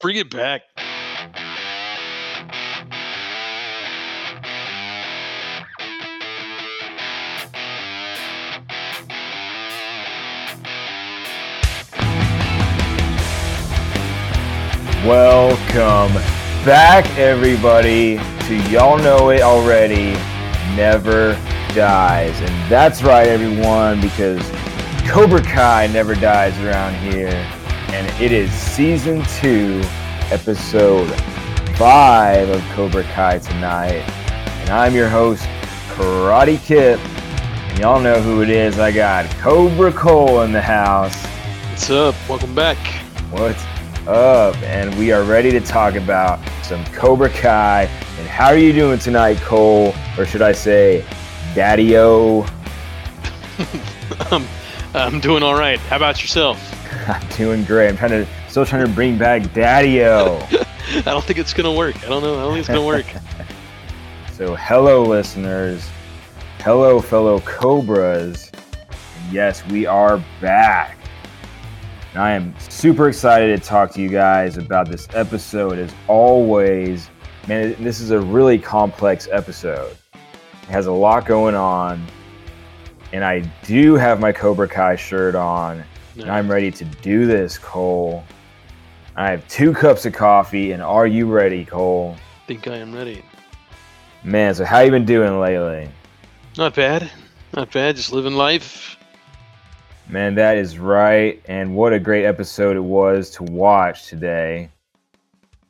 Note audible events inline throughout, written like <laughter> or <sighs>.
Bring it back. Welcome back, everybody, to Y'all Know It Already Never Dies. And that's right, everyone, because Cobra Kai never dies around here. And it is season two, episode five of Cobra Kai tonight. And I'm your host, Karate Kip. And y'all know who it is. I got Cobra Cole in the house. What's up? Welcome back. What's up? And we are ready to talk about some Cobra Kai. And how are you doing tonight, Cole? Or should I say, Daddy O? <laughs> I'm, I'm doing all right. How about yourself? I'm doing great. I'm trying to still trying to bring back Daddy O. <laughs> I don't think it's gonna work. I don't know. I don't think it's gonna work. <laughs> so, hello, listeners. Hello, fellow Cobras. Yes, we are back. And I am super excited to talk to you guys about this episode. As always, man, this is a really complex episode. It has a lot going on, and I do have my Cobra Kai shirt on. And I'm ready to do this, Cole. I have two cups of coffee, and are you ready, Cole? think I am ready. Man, so how you been doing lately? Not bad. Not bad. Just living life. Man, that is right. And what a great episode it was to watch today.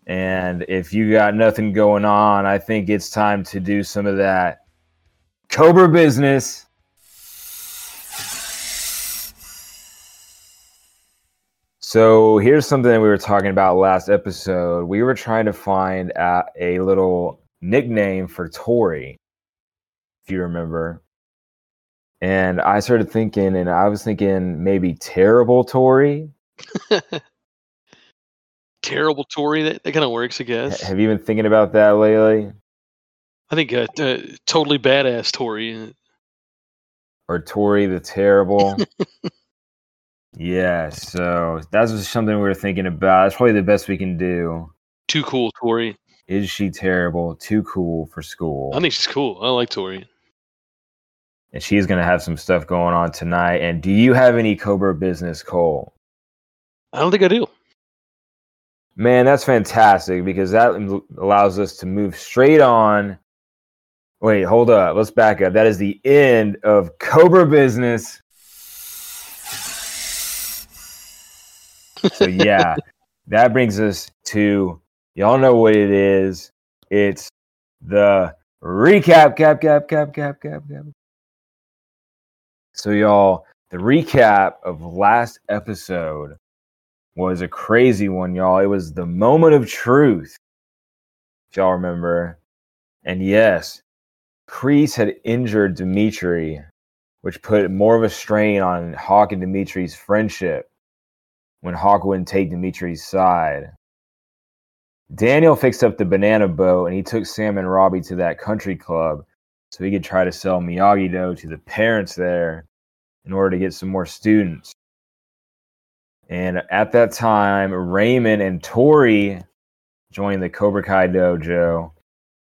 And if you got nothing going on, I think it's time to do some of that Cobra business. So here's something that we were talking about last episode. We were trying to find a, a little nickname for Tori, if you remember. And I started thinking, and I was thinking maybe terrible Tori. <laughs> Terrible Tory. That, that kind of works, I guess. Have you been thinking about that lately? I think uh, uh, totally badass Tory. Or Tori the Terrible? <laughs> yeah, so that's just something we were thinking about. That's probably the best we can do. Too cool, Tori. Is she terrible? Too cool for school? I think she's cool. I like Tori. and she's going to have some stuff going on tonight. And do you have any Cobra business, Cole? I don't think I do. Man, that's fantastic because that allows us to move straight on. Wait, hold up. Let's back up. That is the end of Cobra business. So, yeah, that brings us to y'all know what it is. It's the recap, cap, cap, cap, cap, cap, cap. So, y'all, the recap of last episode was a crazy one, y'all. It was the moment of truth, if y'all remember. And yes, Kreese had injured Dimitri, which put more of a strain on Hawk and Dimitri's friendship when Hawk wouldn't take Dimitri's side. Daniel fixed up the banana boat and he took Sam and Robbie to that country club so he could try to sell Miyagi Do to the parents there in order to get some more students. And at that time, Raymond and Tori joined the Cobra Kai dojo.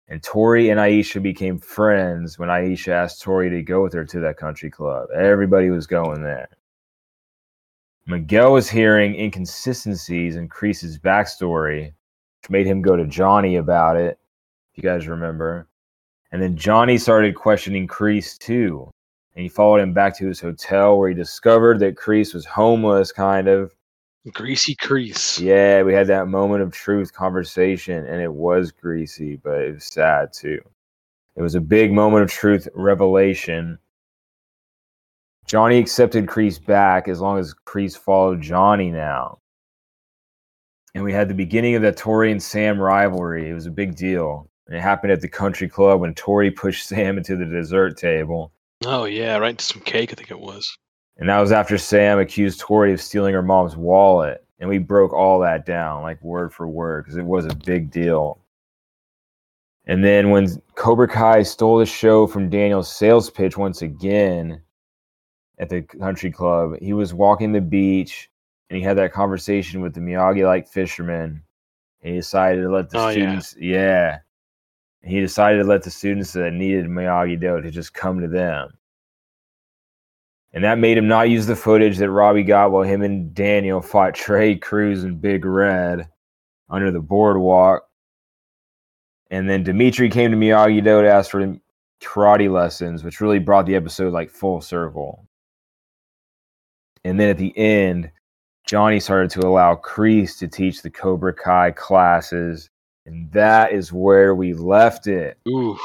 And Tori and Aisha became friends when Aisha asked Tori to go with her to that country club. Everybody was going there. Miguel was hearing inconsistencies in Kreese's backstory, which made him go to Johnny about it, if you guys remember. And then Johnny started questioning Kreese too and he followed him back to his hotel where he discovered that Kreese was homeless, kind of. Greasy Kreese. Yeah, we had that moment of truth conversation, and it was greasy, but it was sad too. It was a big moment of truth revelation. Johnny accepted Kreese back as long as Kreese followed Johnny now. And we had the beginning of that Tori and Sam rivalry. It was a big deal. And it happened at the country club when Tori <laughs> pushed Sam into the dessert table. Oh yeah, right into some cake. I think it was. And that was after Sam accused Tori of stealing her mom's wallet. And we broke all that down, like word for word, because it was a big deal. And then when Cobra Kai stole the show from Daniel's sales pitch once again at the country club, he was walking the beach and he had that conversation with the Miyagi like fisherman. And he decided to let the Oh, yeah. students, yeah. He decided to let the students that needed Miyagi Do to just come to them. And that made him not use the footage that Robbie got while him and Daniel fought Trey Cruz and Big Red under the boardwalk. And then Dimitri came to Miyagi Do to ask for karate lessons, which really brought the episode like full circle. And then at the end, Johnny started to allow Kreese to teach the Cobra Kai classes. And that is where we left it. Ooh.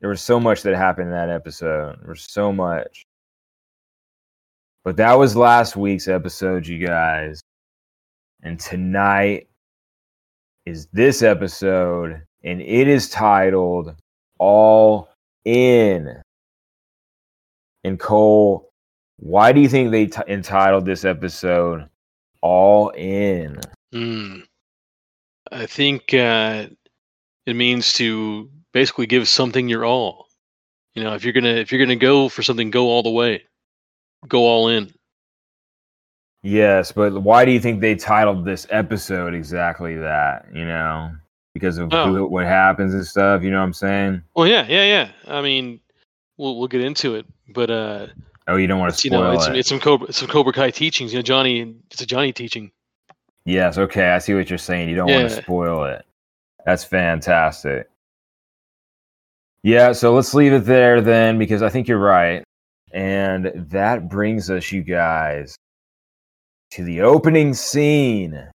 There was so much that happened in that episode. There was so much. But that was last week's episode, you guys. And tonight is this episode, and it is titled All In. And Cole, why do you think they t- entitled this episode All In? Hmm. I think uh, it means to basically give something your all. You know, if you're gonna if you're gonna go for something, go all the way, go all in. Yes, but why do you think they titled this episode exactly that? You know, because of Oh. who, what happens and stuff. You know what I'm saying? Well, yeah, yeah, yeah. I mean, we'll we'll get into it, but uh, Oh, you don't want to you know, spoil it's, it. it's some Cobra, some Cobra Kai teachings. You know, Johnny, it's a Johnny teaching. yes, okay, I see what you're saying. You don't want to spoil it. That's fantastic. Yeah, so let's leave it there then, because I think you're right. And that brings us, you guys, to the opening scene.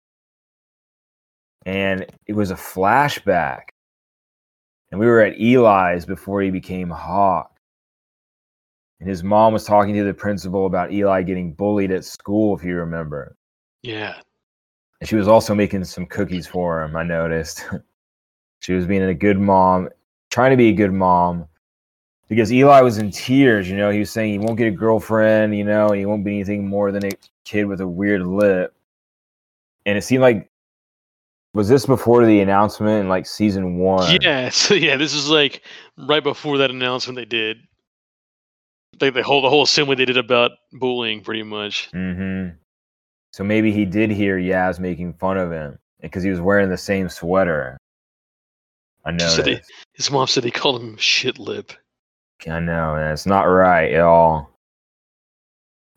And it was a flashback. And we were at Eli's before he became Hawk. And his mom was talking to the principal about Eli getting bullied at school, if you remember. Yeah, And she was also making some cookies for him, I noticed. <laughs> she was being a good mom, trying to be a good mom. Because Eli was in tears, you know, he was saying he won't get a girlfriend, you know, and he won't be anything more than a kid with a weird lip. And it seemed like was this before the announcement in like season one? yeah. <laughs> So yeah, this is like right before that announcement they did. Like the whole the whole assembly they did about bullying, pretty much. Mm-hmm. So maybe he did hear Yaz making fun of him because he was wearing the same sweater. I know. His mom said they called him shit lip. I know, and it's not right at all.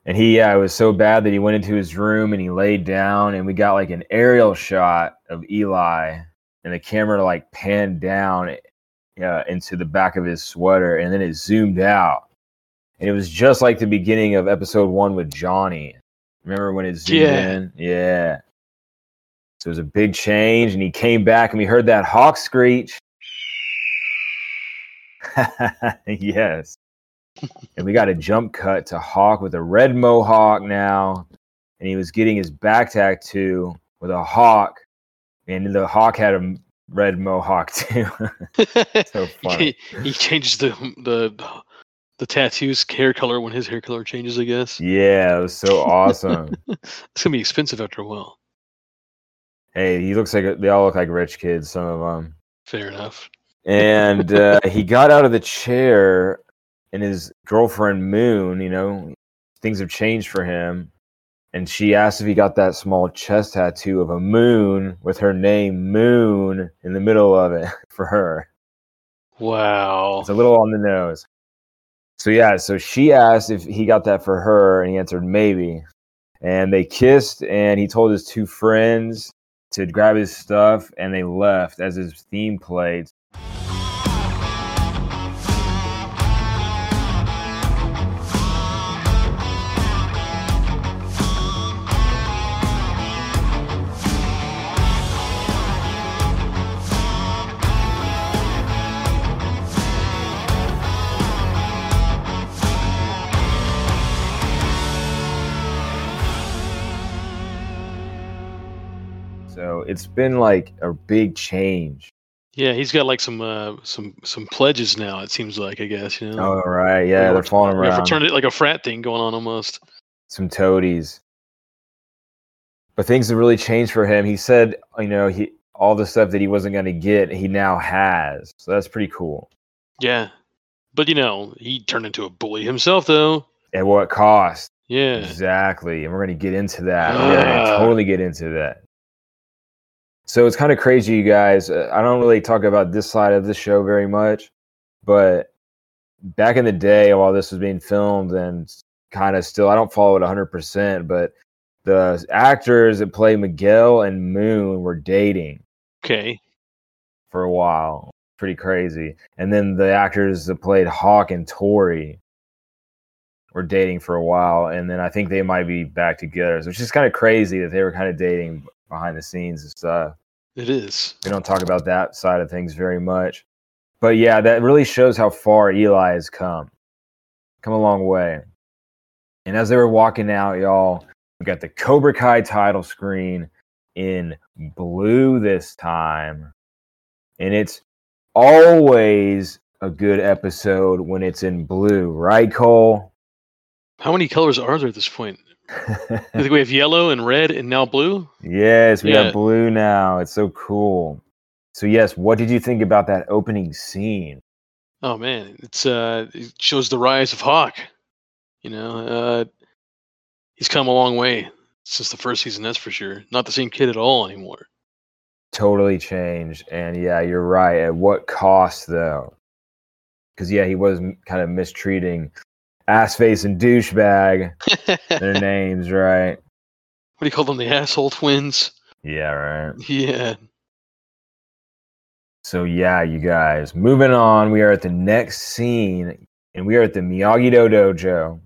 And he, yeah, it was so bad that he went into his room and he laid down, and we got like an aerial shot of Eli, and the camera like panned down uh, into the back of his sweater, and then it zoomed out, and it was just like the beginning of episode one with Johnny. Remember when it zoomed Yeah. in? Yeah. So it was a big change, and he came back, and we heard that hawk screech. <laughs> yes. and we got a jump cut to Hawk with a red mohawk now. And he was getting his back tattoo with a hawk. And the hawk had a red mohawk <laughs> too. <laughs> so funny. he, he changes the the the tattoos hair color when his hair color changes. I guess yeah, it was so awesome. <laughs> it's gonna be expensive after a while. hey, he looks like they all look like rich kids, some of them. Fair enough. and uh, <laughs> he got out of the chair and his girlfriend moon you know things have changed for him and she asked if he got that small chest tattoo of a moon with her name moon in the middle of it <laughs> for her Wow. it's a little on the nose so yeah so she asked if he got that for her and he answered maybe. And they kissed and he told his two friends to grab his stuff and they left as his theme played it's been like a big change. Yeah, he's got like some uh, some some pledges now. It seems like I guess you know. All right, yeah, they're following Like a around. fraternity, like a frat thing going on almost. Some toadies. But things have really changed for him. He said, you know, he all the stuff that he wasn't going to get, he now has. So that's pretty cool. Yeah, but you know he turned into a bully himself though. At what cost? Yeah. Exactly. And we're going to get into that. We're going to totally get into that. So it's kind of crazy, you guys. Uh, I don't really talk about this side of the show very much, but back in the day while this was being filmed and kind of still, I don't follow it 100%, but the actors that play Miguel and Moon were dating Okay. for a while. Pretty crazy. And then the actors that played Hawk and Tori were dating for a while. And then I think they might be back together. So it's just kind of crazy that they were kind of dating behind the scenes and stuff. It is. We don't talk about that side of things very much. But yeah, that really shows how far Eli has come. Come a long way. And as they were walking out, y'all, we got the Cobra Kai title screen in blue this time. And it's always a good episode when it's in blue, right, Cole? How many colors are there at this point? I think we have yellow and red and now blue. yes, we Yeah. got blue now. It's so cool. So yes, what did you think about that opening scene? Oh man, it's uh, it shows the rise of Hawk. You know, uh, he's come a long way since the first season. That's for sure. Not the same kid at all anymore. totally changed. And yeah, you're right. At what cost, though? Because yeah, he was kind of mistreating ass face and douchebag. <laughs> Their names, right? What do you call them? The asshole twins. Yeah, right. Yeah. So yeah, you guys. Moving on, we are at the next scene, and we are at the Miyagi Do dojo.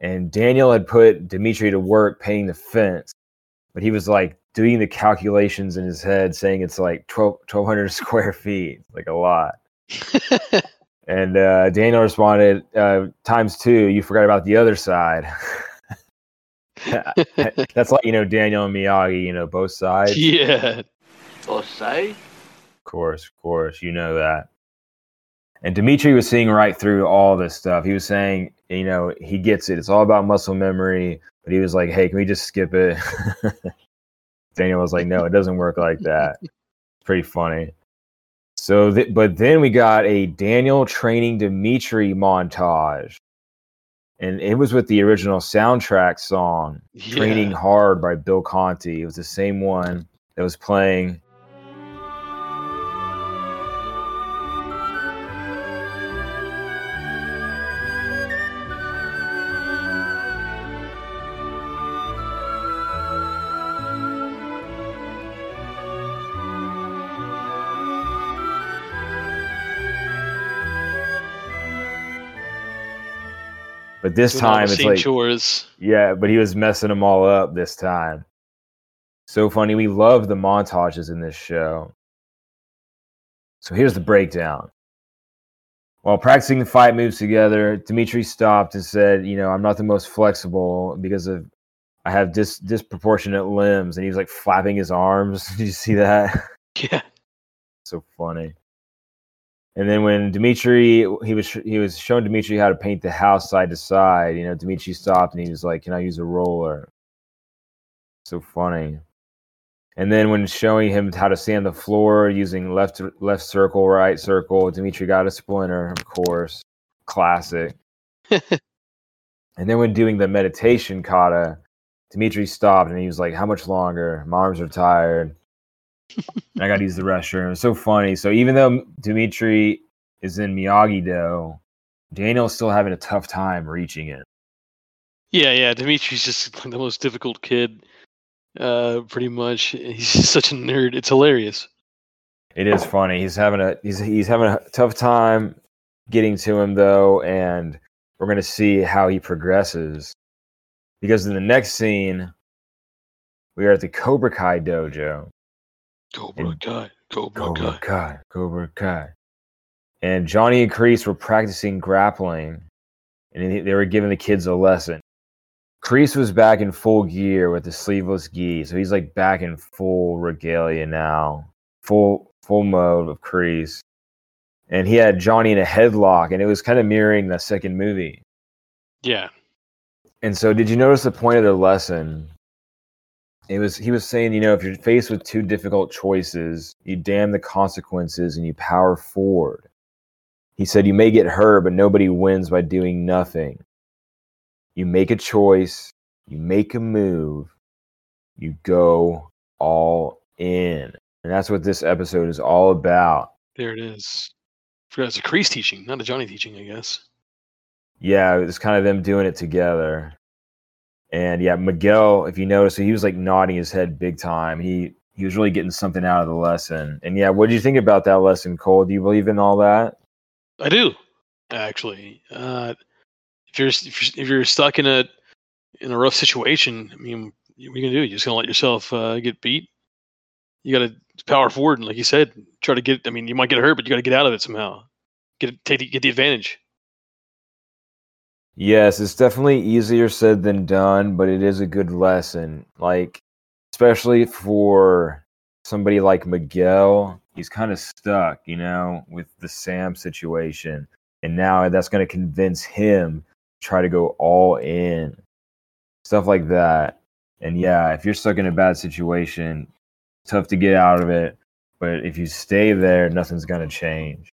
And Daniel had put Dimitri to work painting the fence, but he was like doing the calculations in his head, saying it's like 12, 1,200 <laughs> square feet, like a lot. <laughs> And uh, Daniel responded, uh, times two, you forgot about the other side. <laughs> That's like, you know, Daniel and Miyagi, you know, both sides. <laughs> yeah. Both sides? Of course, of course, you know that. And Dimitri was seeing right through all this stuff. He was saying, you know, he gets it. It's all about muscle memory. But he was like, hey, can we just skip it? <laughs> Daniel was like, no, it doesn't work like that. It's pretty funny. So, th- but then we got a Daniel training Dimitri montage. And it was with the original soundtrack song, yeah. Training Hard by Bill Conti. It was the same one that was playing But this Doing time it's like chores. yeah, but he was messing them all up this time. So funny. We love the montages in this show. So here's the breakdown. While practicing the fight moves together, Dimitri stopped and said, "You know, I'm not the most flexible because of I have dis- disproportionate limbs." And he was like flapping his arms. <laughs> Did you see that? <laughs> Yeah. so funny. And then when Dimitri he was he was showing Dimitri how to paint the house side to side, you know, Dimitri stopped and he was like, "Can I use a roller?" So funny. And then when showing him how to sand the floor using left left circle, right circle, Dimitri got a splinter, of course. Classic. <laughs> and then when doing the meditation kata, Dimitri stopped and he was like, How much longer? My arms are tired. I got to use the restroom. It's so funny. So even though Dimitri is in Miyagi Do, Daniel's still having a tough time reaching it. Yeah, yeah. Dimitri's just like the most difficult kid. Uh, pretty much. He's just such a nerd. It's hilarious. It is funny. He's having a he's he's having a tough time getting to him though, and we're gonna see how he progresses. Because in the next scene, we are at the Cobra Kai dojo. Cobra Kai. Cobra, Cobra Kai. Kai, Cobra Kai. And Johnny and Kreese were practicing grappling, and they- they were giving the kids a lesson. Kreese was back in full gear with the sleeveless gi, so he's like back in full regalia now, full full mode of Kreese. And he had Johnny in a headlock, and it was kind of mirroring the second movie. Yeah. And so, did you notice the point of the lesson? It was he was saying, you know, if you're faced with two difficult choices, you damn the consequences and you power forward. He said you may get hurt, but nobody wins by doing nothing. you make a choice, you make a move, you go all in. And that's what this episode is all about. There it is. Forgot it's a Kreese teaching, not a Johnny teaching, I guess. Yeah, it's kind of them doing it together. And yeah, Miguel, if you notice, he was like nodding his head big time. He he was really getting something out of the lesson. And yeah, what do you think about that lesson, Cole? Do you believe in all that? I do, actually. Uh, if you're if you're, stuck in a in a rough situation, I mean, what are you gonna do? You're just gonna let yourself uh, get beat? You gotta power forward, and like you said, try to get. I mean, you might get hurt, but you gotta get out of it somehow. Get take the, get the advantage. Yes, it's definitely easier said than done, but it is a good lesson. Like, especially for somebody like Miguel, he's kind of stuck, you know, with the Sam situation. And now that's going to convince him to try to go all in. Stuff like that. And yeah, if you're stuck in a bad situation, tough to get out of it. But if you stay there, nothing's going to change.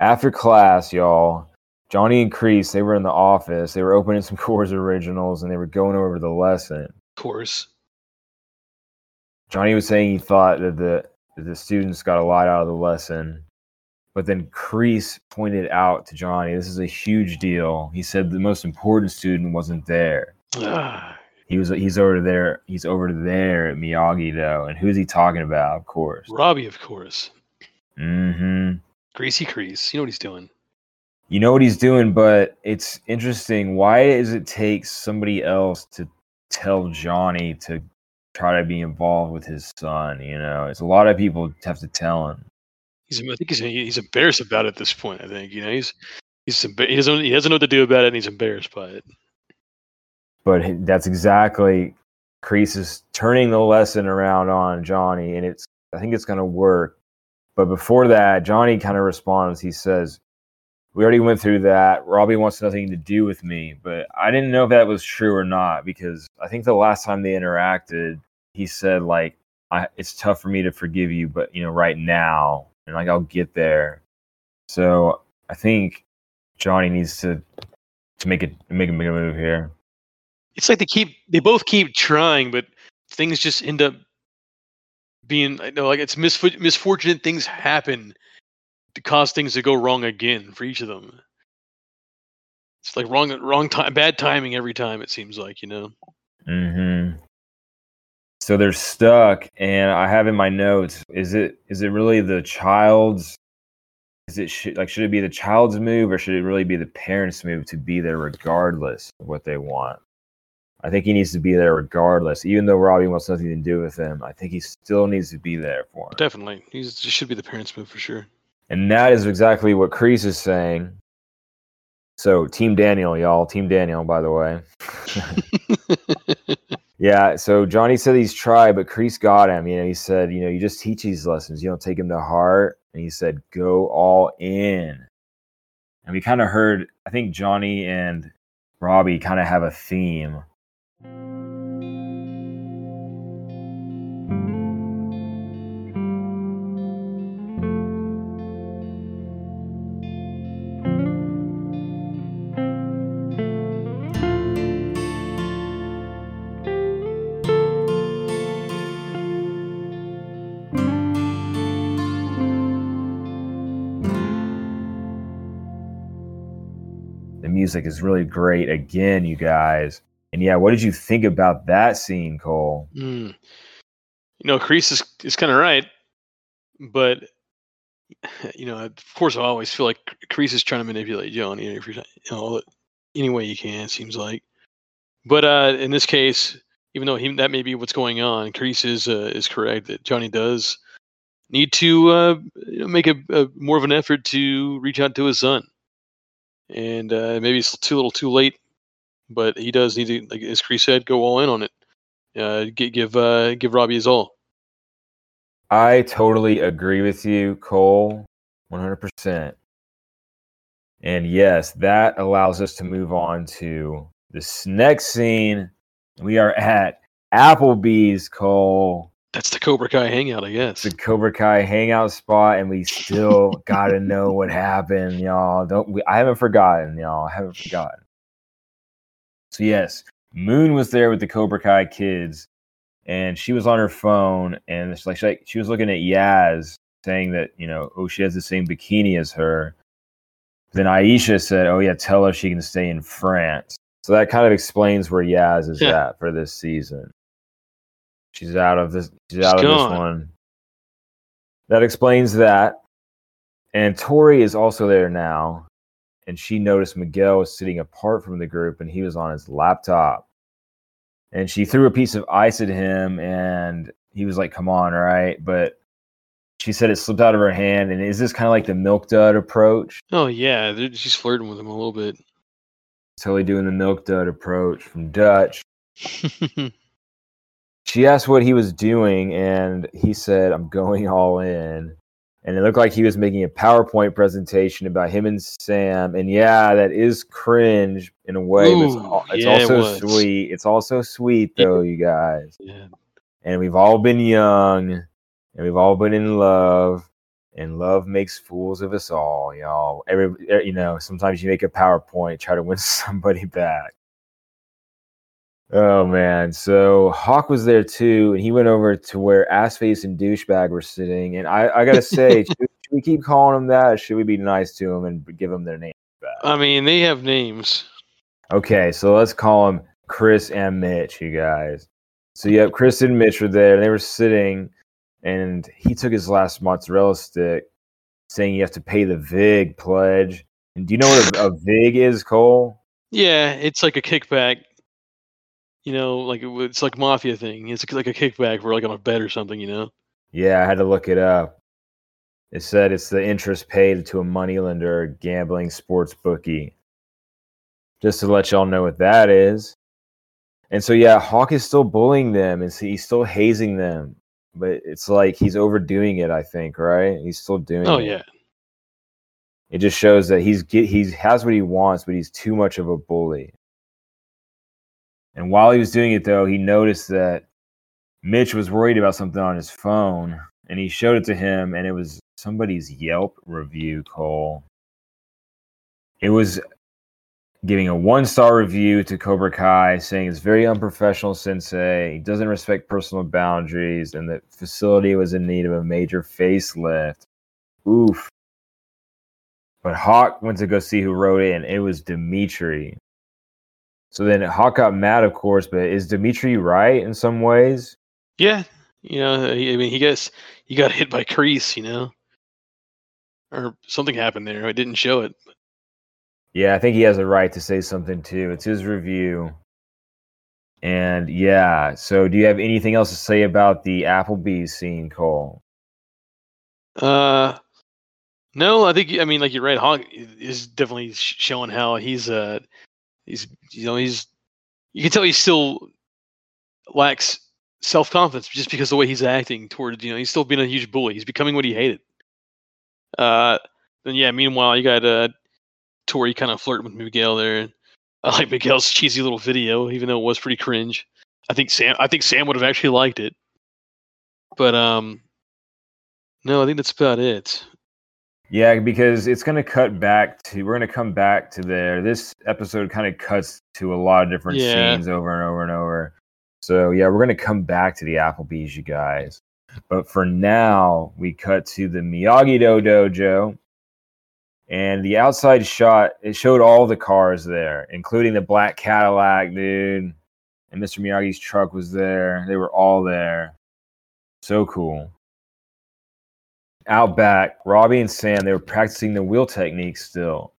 After class, y'all, Johnny and Kreese, they were in the office. They were opening some <laughs> Coors originals and they were going over the lesson. Of course. Johnny was saying he thought that the that the students got a lot out of the lesson. But then Kreese pointed out to Johnny, this is a huge deal. He said the most important student wasn't there. Ah, He was he's over there. He's over there at Miyagi though. And who's he talking about? Of course. Robbie, of course. Mm-hmm. Greasy Kreese. You know what he's doing. You know what he's doing, but it's interesting. Why does it take somebody else to tell Johnny to try to be involved with his son? You know, it's a lot of people have to tell him. He's I think he's he's embarrassed about it at this point. I think you know he's he's he doesn't he doesn't know what to do about it, and he's embarrassed by it. But that's exactly Kreese is turning the lesson around on Johnny, and it's I think it's going to work. But before that, Johnny kind of responds. He says, "We already went through that. Robbie wants nothing to do with me." But I didn't know if that was true or not because I think the last time they interacted, he said like, "It's tough for me to forgive you, but you know, right now, and like I'll get there." So I think Johnny needs to to make it make a make a move here. It's like they keep they both keep trying, but things just end up being I know like it's misfor- misfortunate things happen to cause things to go wrong again for each of them. It's like wrong wrong time bad timing every time it seems like, you know. hmm So they're stuck, and I have in my notes: is it is it really the child's? Is it sh- like should it be the child's move, or should it really be the parents' move to be there regardless of what they want? I think he needs to be there regardless, even though Robbie wants nothing to do with him. I think he still needs to be there for him, Definitely. he should be the parents' move for sure. And that is exactly what Kreese is saying. So, Team Daniel, y'all, Team Daniel, by the way. <laughs> Yeah, so Johnny said he's tried, but Kreese got him. You know, he said, you know, you just teach these lessons, you don't take them to heart. And he said, go all in. And we kind of heard, I think Johnny and Robbie kind of have a theme. Music is really great again, you guys. And yeah, what did you think about that scene, Cole? Mm. You know, Kreese is is kind of right, but <sighs> you know, of course, I always feel like Kreese is trying to manipulate Johnny if you're, you know, any way you can. It seems like, but uh, in this case, even though he, that may be what's going on, Kreese is uh, is correct that Johnny does need to uh, you know, make a, a more of an effort to reach out to his son, and uh, maybe it's too little, too late, but he does need to, like as Chris said, go all in on it. Uh, gi- give uh, give Robbie his all. I totally agree with you, Cole, 100%. And yes, that allows us to move on to this next scene. We are at Applebee's, Cole. That's the Cobra Kai hangout, I guess. the Cobra Kai hangout spot, and we still <laughs> gotta know what happened, y'all. Don't we? I haven't forgotten, y'all. I haven't forgotten. So yes, Moon was there with the Cobra Kai kids, and she was on her phone, and it's like she, like, she was looking at Yaz, saying that you know, oh, she has the same bikini as her. Then Aisha said, "Oh yeah, tell her she can stay in France." So that kind of explains where Yaz is Yeah. at for this season. She's out of this. She's She's out of this one. That explains that. And Tori is also there now, and she noticed Miguel was sitting apart from the group, and he was on his laptop. And she threw a piece of ice at him, and he was like, "Come on, all right." But she said it slipped out of her hand, and is this kind of like the milk dud approach? Oh yeah, she's flirting with him a little bit. Totally doing the milk dud approach from Dutch. <laughs> she asked what he was doing and he said i'm going all in. And it looked like he was making a powerpoint presentation about him and sam. And yeah that is cringe in a way but it's, Ooh, it's yeah, also was. sweet. It's also sweet though you guys. Yeah. and we've all been young and we've all been in love and love makes fools of us all y'all. Every eh, you know sometimes you make a powerpoint try to win <laughs> somebody back oh man so hawk was there too and he went over to where assface and douchebag were sitting and i, I gotta say <laughs> should, should we keep calling them that should we be nice to them and give them their name back I mean, they have names. Okay, so let's call them Chris and Mitch, you guys. So yep, Chris and Mitch were there, and they were sitting, and he took his last mozzarella stick, saying you have to pay the VIG pledge. And do you know what a, a VIG is, Cole? Yeah, it's like a kickback. You know, like it it's like mafia thing. It's like a kickback for like on a bet or something. You know. Yeah, I had to look it up. It said it's the interest paid to a moneylender gambling sports bookie. Just to let y'all know what that is. And so yeah, Hawk is still bullying them and he's still hazing them. But it's like he's overdoing it, I think, right? He's still doing Oh it. yeah. It just shows that he's get he has what he wants, but he's too much of a bully. And while he was doing it though, he noticed that Mitch was worried about something on his phone, and he showed it to him, and it was somebody's Yelp review, Cole. It was giving a one star review to Cobra Kai, saying it's very unprofessional sensei, he doesn't respect personal boundaries, and the facility was in need of a major facelift. Oof. But Hawk went to go see who wrote it, and it was Dimitri. So then Hawk got mad, of course, but is Dimitri right in some ways? Yeah. You know, I mean, he gets he got hit by Kreese. You know, or something happened there. I didn't show it. Yeah, I think he has a right to say something too. It's his review. And yeah, so do you have anything else to say about the Applebee's scene, Cole? Uh, no, I think I mean, like you're right. Hawk is definitely showing how he's uh he's you know he's you can tell he still lacks self confidence just because the way he's acting towards you know he's still being a huge bully. He's becoming what he hated. Uh, then yeah. Meanwhile, you got uh Tori kind of flirting with Miguel there. I like Miguel's cheesy little video, even though it was pretty cringe. I think Sam I think Sam would have actually liked it. But um no, I think that's about it. Yeah, because it's going to cut back to, we're going to come back to there. This episode kind of cuts to a lot of different Yeah. scenes over and over and over. So yeah, we're going to come back to the Applebee's, you guys. But for now, we cut to the Miyagi Do Dojo. And the outside shot, it showed all the cars there, including the black Cadillac, dude. And Mr. Miyagi's truck was there. They were all there. So cool. Out back, Robbie and Sam, they were practicing the wheel technique still.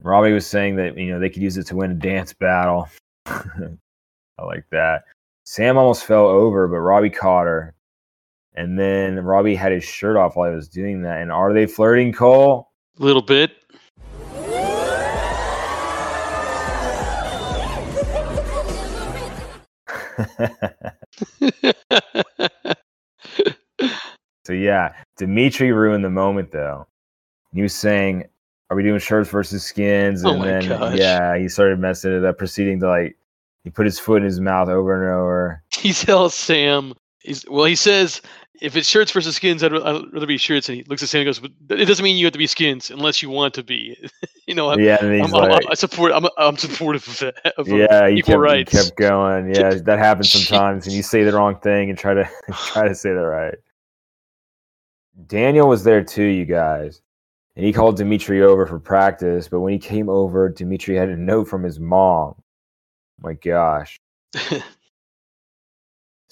Robbie was saying that, you know, they could use it to win a dance battle. <laughs> I like that. Sam almost fell over, but Robbie caught her. And then Robbie had his shirt off while he was doing that. And are they flirting, Cole? A little bit. <laughs> so yeah, Dimitri ruined the moment though. He was saying, "Are we doing shirts versus skins?" Oh And my then gosh. yeah, he started messing it up, proceeding to like he put his foot in his mouth over and over. <laughs> he tells Sam He's, well, he says if it's shirts versus skins, I'd, I'd rather be shirts. And he looks at Sam and goes, "But it doesn't mean you have to be skins unless you want to be." <laughs> you know, I'm, yeah, I'm, I'm- I support. I'm, I'm supportive of that. Of, yeah, equal kept, rights. kept going. Yeah, that happens <laughs> sometimes, and you say the wrong thing and try to try to say that right. Daniel was there too, you guys, and he called Dimitri over for practice. But when he came over, Dimitri had a note from his mom. My gosh. <laughs>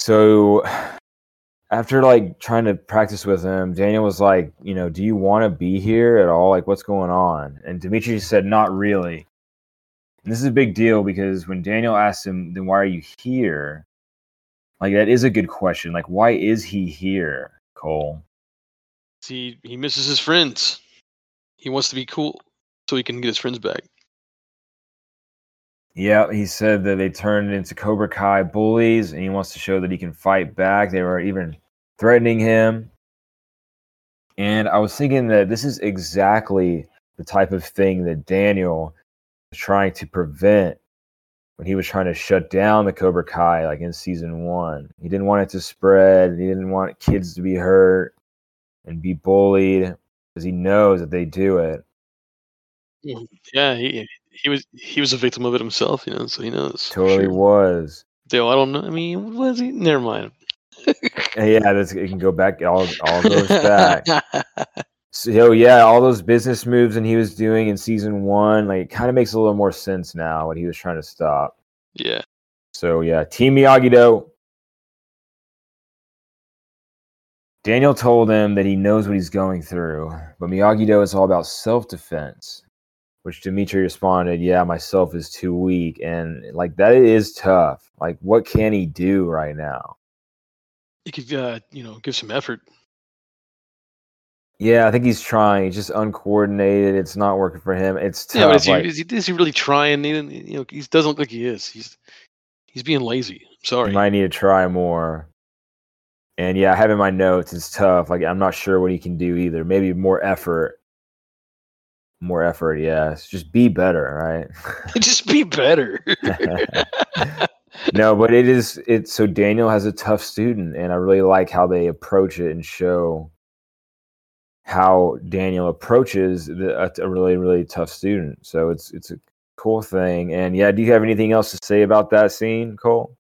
So after like trying to practice with him, Daniel was like, you know, do you want to be here at all? Like, what's going on? And Dimitri said, not really. And this is a big deal because when Daniel asked him, then why are you here? Like, that is a good question. Like, why is he here, Cole? He he misses his friends. He wants to be cool so he can get his friends back. Yeah, he said that they turned into Cobra Kai bullies and he wants to show that he can fight back. They were even threatening him. And I was thinking that this is exactly the type of thing that Daniel was trying to prevent when he was trying to shut down the Cobra Kai, like in season one. He didn't want it to spread, he didn't want kids to be hurt and be bullied because he knows that they do it. Yeah, he he was he was a victim of it himself, you know, so he knows. Totally sure. was. Though I don't know. I mean, was he? Never mind. Yeah, that's, it can go back. It all, all goes back. <laughs> So yeah, all those business moves and he was doing in season one, like kind of makes a little more sense now what he was trying to stop. yeah. So yeah, Team Miyagi Do. Daniel told him that he knows what he's going through, but Miyagi Do is all about self-defense. Which Dimitri responded, "Yeah, myself is too weak, and like that is tough. Like, what can he do right now?" He could, uh, you know, give some effort. Yeah, I think he's trying. He's just uncoordinated. It's not working for him. It's tough. Yeah, but is he, like- is he is he really trying? He, you know, he doesn't look like he is. He's he's being lazy. I'm sorry. He might need to try more. And yeah, in my notes. It's tough. Like I'm not sure what he can do either. Maybe more effort. More effort, yes. Just be better, right? <laughs> Just be better. <laughs> no, but it is. It's so Daniel has a tough student, and I really like how they approach it and show how Daniel approaches the, a, a really really tough student. So it's it's a cool thing. And yeah, do you have anything else to say about that scene, Cole?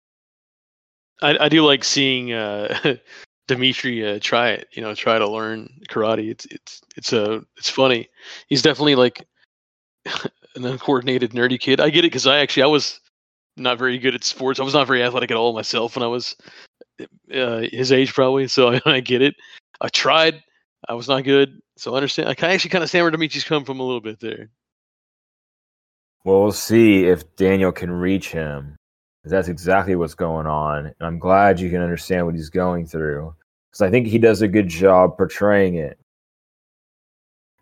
I, I do like seeing uh, <laughs> Dimitri uh, try it. You know, try to learn karate. It's it's it's a it's funny. He's definitely like <laughs> an uncoordinated nerdy kid. I get it because I actually I was not very good at sports. I was not very athletic at all myself when I was uh, his age probably. So I, <laughs> I get it. I tried. I was not good. So I understand. I actually kind of stand where Dimitri's come from a little bit there. Well, we'll see if Daniel can reach him. That's exactly what's going on. And I'm glad you can understand what he's going through. Because I think he does a good job portraying it.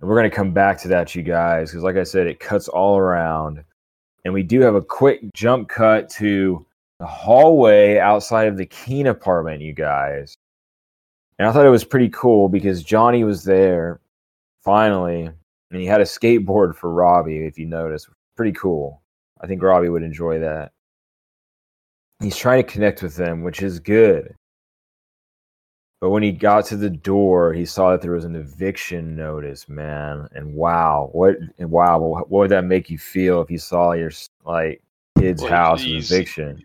And we're going to come back to that, you guys. Because, like I said, it cuts all around. And we do have a quick jump cut to the hallway outside of the Keene apartment, you guys. And I thought it was pretty cool because Johnny was there finally. And he had a skateboard for Robbie, if you notice pretty cool. I think Robbie would enjoy that. He's trying to connect with them, which is good. But when he got to the door, he saw that there was an eviction notice, man. And wow, what and wow, what would that make you feel if you saw your like kid's Well, house eviction?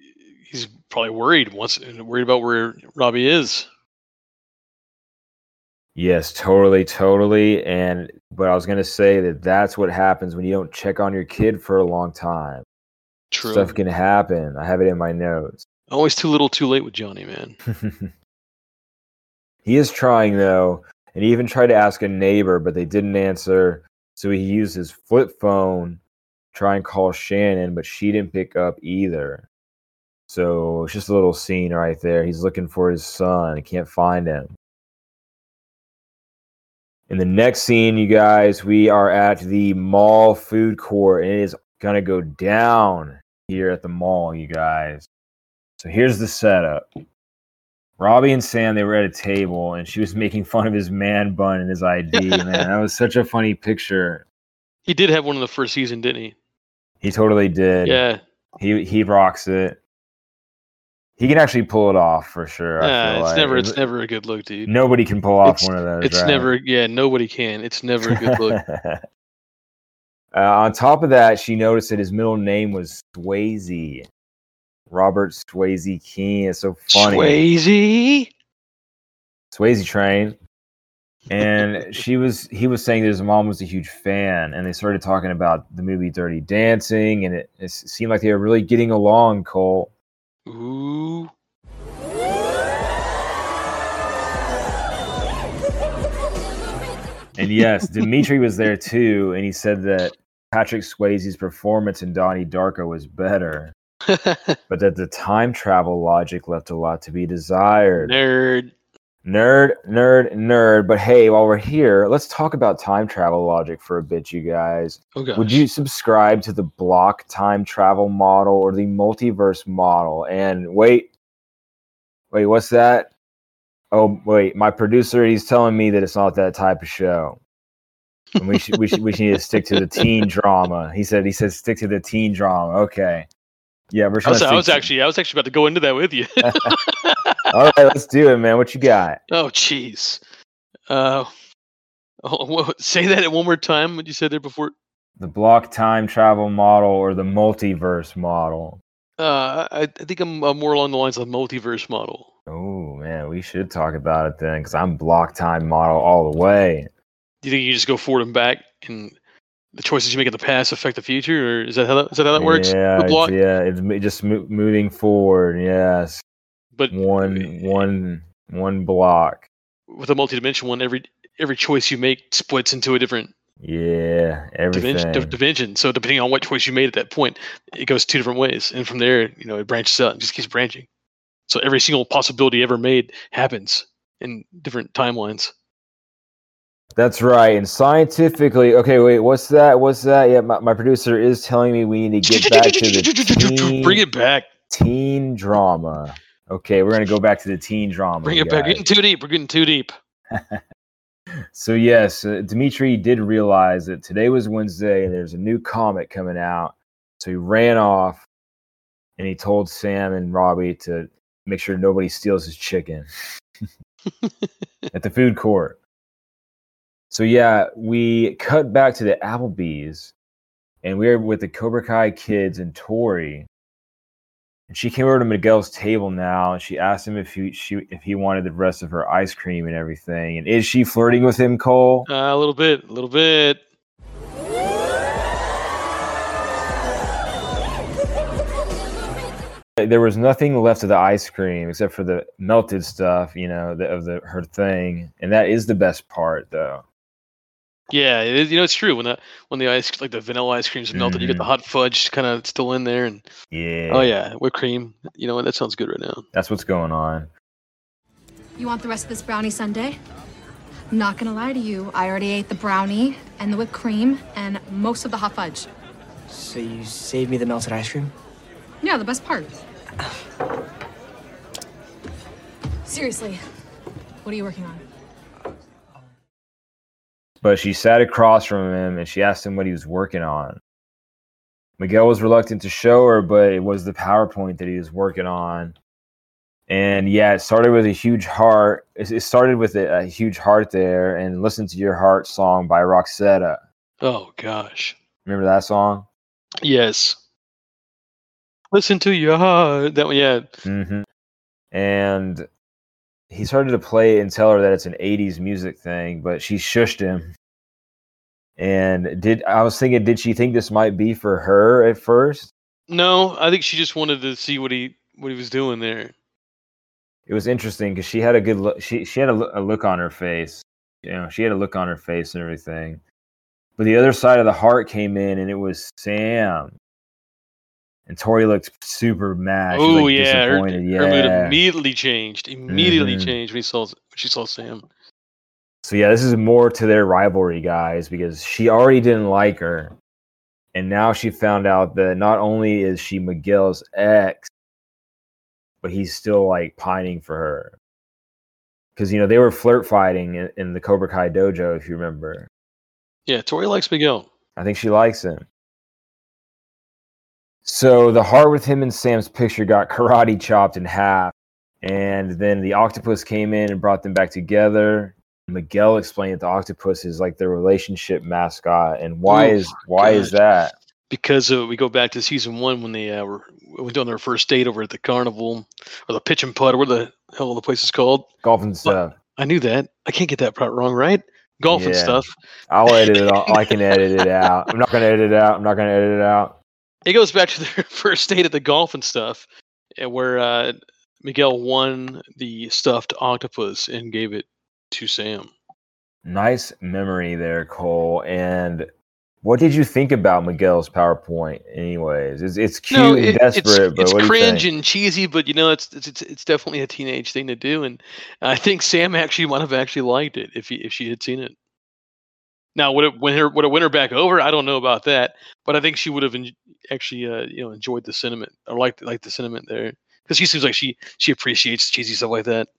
He's probably worried. Wants worried about where Robbie is. Yes, totally, totally. And but I was gonna say that that's what happens when you don't check on your kid for a long time. True. Stuff can happen. I have it in my notes. Always too little, too late with Johnny, man. <laughs> he is trying though, and he even tried to ask a neighbor, but they didn't answer. So he used his flip phone try and call Shannon, but she didn't pick up either. So it's just a little scene right there. He's looking for his son. He can't find him. In the next scene, you guys, we are at the mall food court, and it is gonna go down here at the mall, you guys. So here's the setup. Robbie and Sam, they were at a table, and she was making fun of his man bun and his ID. <laughs> man, that was such a funny picture. He did have one in the first season, didn't he? He totally did. Yeah. He he rocks it. He can actually pull it off for sure. I feel it's like. never it's never a good look, dude. Nobody can pull off It's- one of those. It's right? never yeah, nobody can. It's never a good look. <laughs> uh, on top of that, she noticed that his middle name was Swayze. Robert Swayze Keene. It's so funny. Swayze. Swayze train. And she was he was saying that his mom was a huge fan, and they started talking about the movie Dirty Dancing, and it, it seemed like they were really getting along, Cole. Ooh. And yes, Dimitri was there too, and he said that Patrick Swayze's performance in Donnie Darko was better, <laughs> but that the time travel logic left a lot to be desired. Nerd. Nerd, nerd, nerd. But hey, while we're here, let's talk about time travel logic for a bit, you guys. Oh gosh. Would you subscribe to the block time travel model or the multiverse model? And wait, wait, what's that? Oh, wait, my producer, he's telling me that it's not that type of show. And we should, we should, we should need to stick to the teen drama. He said, he said, stick to the teen drama. Okay. Yeah, we're I was, I was actually I was actually about to go into that with you. <laughs> <laughs> All right, let's do it, man. What you got? oh jeez. Uh <laughs> oh, say that one more time. What you said there before. The block time travel model or the multiverse model? Uh, I, I think I'm uh, more along the lines of the multiverse model. Oh man, we should talk about it then, because I'm block time model all the way. Do you think you just go forward and back, and the choices you make in the past affect the future, or is that how that, is that how that works? Yeah, it's, yeah, it's just mo- moving forward. Yes, But one, eh, one, one block. with a multi-dimensional one, every every choice you make splits into a different Yeah, everything. dimension, di- dimension. So depending on what choice you made at that point, it goes two different ways, and from there, you know, it branches out and just keeps branching. So every single possibility ever made happens in different timelines. That's right. And scientifically, okay, wait, what's that? What's that? Yeah, my, my producer is telling me we need to get back to the teen, <laughs> Bring it back. teen drama. Okay, we're gonna go back to the teen drama. Bring it back. We're getting too deep. We're getting too deep. <laughs> So yes, uh, Dimitri did realize that today was Wednesday and there's a new comic coming out. So he ran off and he told Sam and Robbie to make sure nobody steals his chicken <laughs> at the food court. So yeah, we cut back to the Applebee's and we were with the Cobra Kai kids and Tori. And she came over to Miguel's table now and she asked him if he she if he wanted the rest of her ice cream and everything. And is she flirting with him, Cole? Uh, a little bit. A little bit. There was nothing left of the ice cream except for the melted stuff, you know, the, of the her thing, and that is the best part, though. Yeah, it is, you know it's true. When the when the ice like the vanilla ice cream's melted, you get the Mhm. hot fudge kind of still in there, and Yeah. oh yeah, whipped cream. You know what? That sounds good right now. That's what's going on. You want the rest of this brownie sundae? I'm not gonna lie to you, I already ate the brownie and the whipped cream and most of the hot fudge. So you saved me the melted ice cream? Yeah, the best part. <sighs> Seriously, what are you working on? But she sat across from him and she asked him what he was working on. Miguel was reluctant to show her, but it was the PowerPoint that he was working on. And yeah, it started with a huge heart. It started with a, a huge heart there, and listen to your heart song by Roxette. Oh gosh. Remember that song? Yes. Listen to your heart. That one, yeah. hmm And he started to play and tell her that it's an 80s music thing, but she shushed him. And did I was thinking, did she think this might be for her at first? No, I think she just wanted to see what he what he was doing there. It was interesting because she had a good look. She she had a, a look on her face. You know, she had a look on her face and everything. But the other side of the heart came in, and it was Sam. And Tori looked super mad. Oh like, yeah, her, disappointed. her mood immediately changed. Immediately Mhm. changed when he saw when she saw Sam. So yeah, this is more to their rivalry, guys, because she already didn't like her, and now she found out that not only is she Miguel's ex, but he's still like pining for her. Because you know they were flirt fighting in, in the Cobra Kai dojo, if you remember. Yeah, Tori likes Miguel. I think she likes him. So the heart with him and Sam's picture got <laughs> karate chopped in half, and then the octopus came in and brought them back together. Miguel explained that the octopus is like their relationship mascot, and why Oh is why is that? because uh, we go back to season one when they uh, were went on their first date over at the carnival or the pitch and putt or what the hell the place is called. Golf and stuff. I knew that. I can't get that part wrong, right? Golf and stuff. I'll edit it. All. I can edit it out. I'm not gonna edit it out. I'm not gonna edit it out. It goes back to their <laughs> first date at the golf and stuff, uh, where uh, Miguel won the stuffed octopus and gave it to Sam. Nice memory there, Cole. And what did you think about Miguel's PowerPoint? Anyways, it's it's cute no, and desperate, it's, but it's what do you cringe and cheesy, but you know, it's, it's it's it's definitely a teenage thing to do, and I think Sam actually might have actually liked it if he if she had seen it. Now, would it win her would it win her back over? I don't know about that, but I think she would have actually uh, you know enjoyed the sentiment or liked liked the sentiment there because she seems like she she appreciates cheesy stuff like that.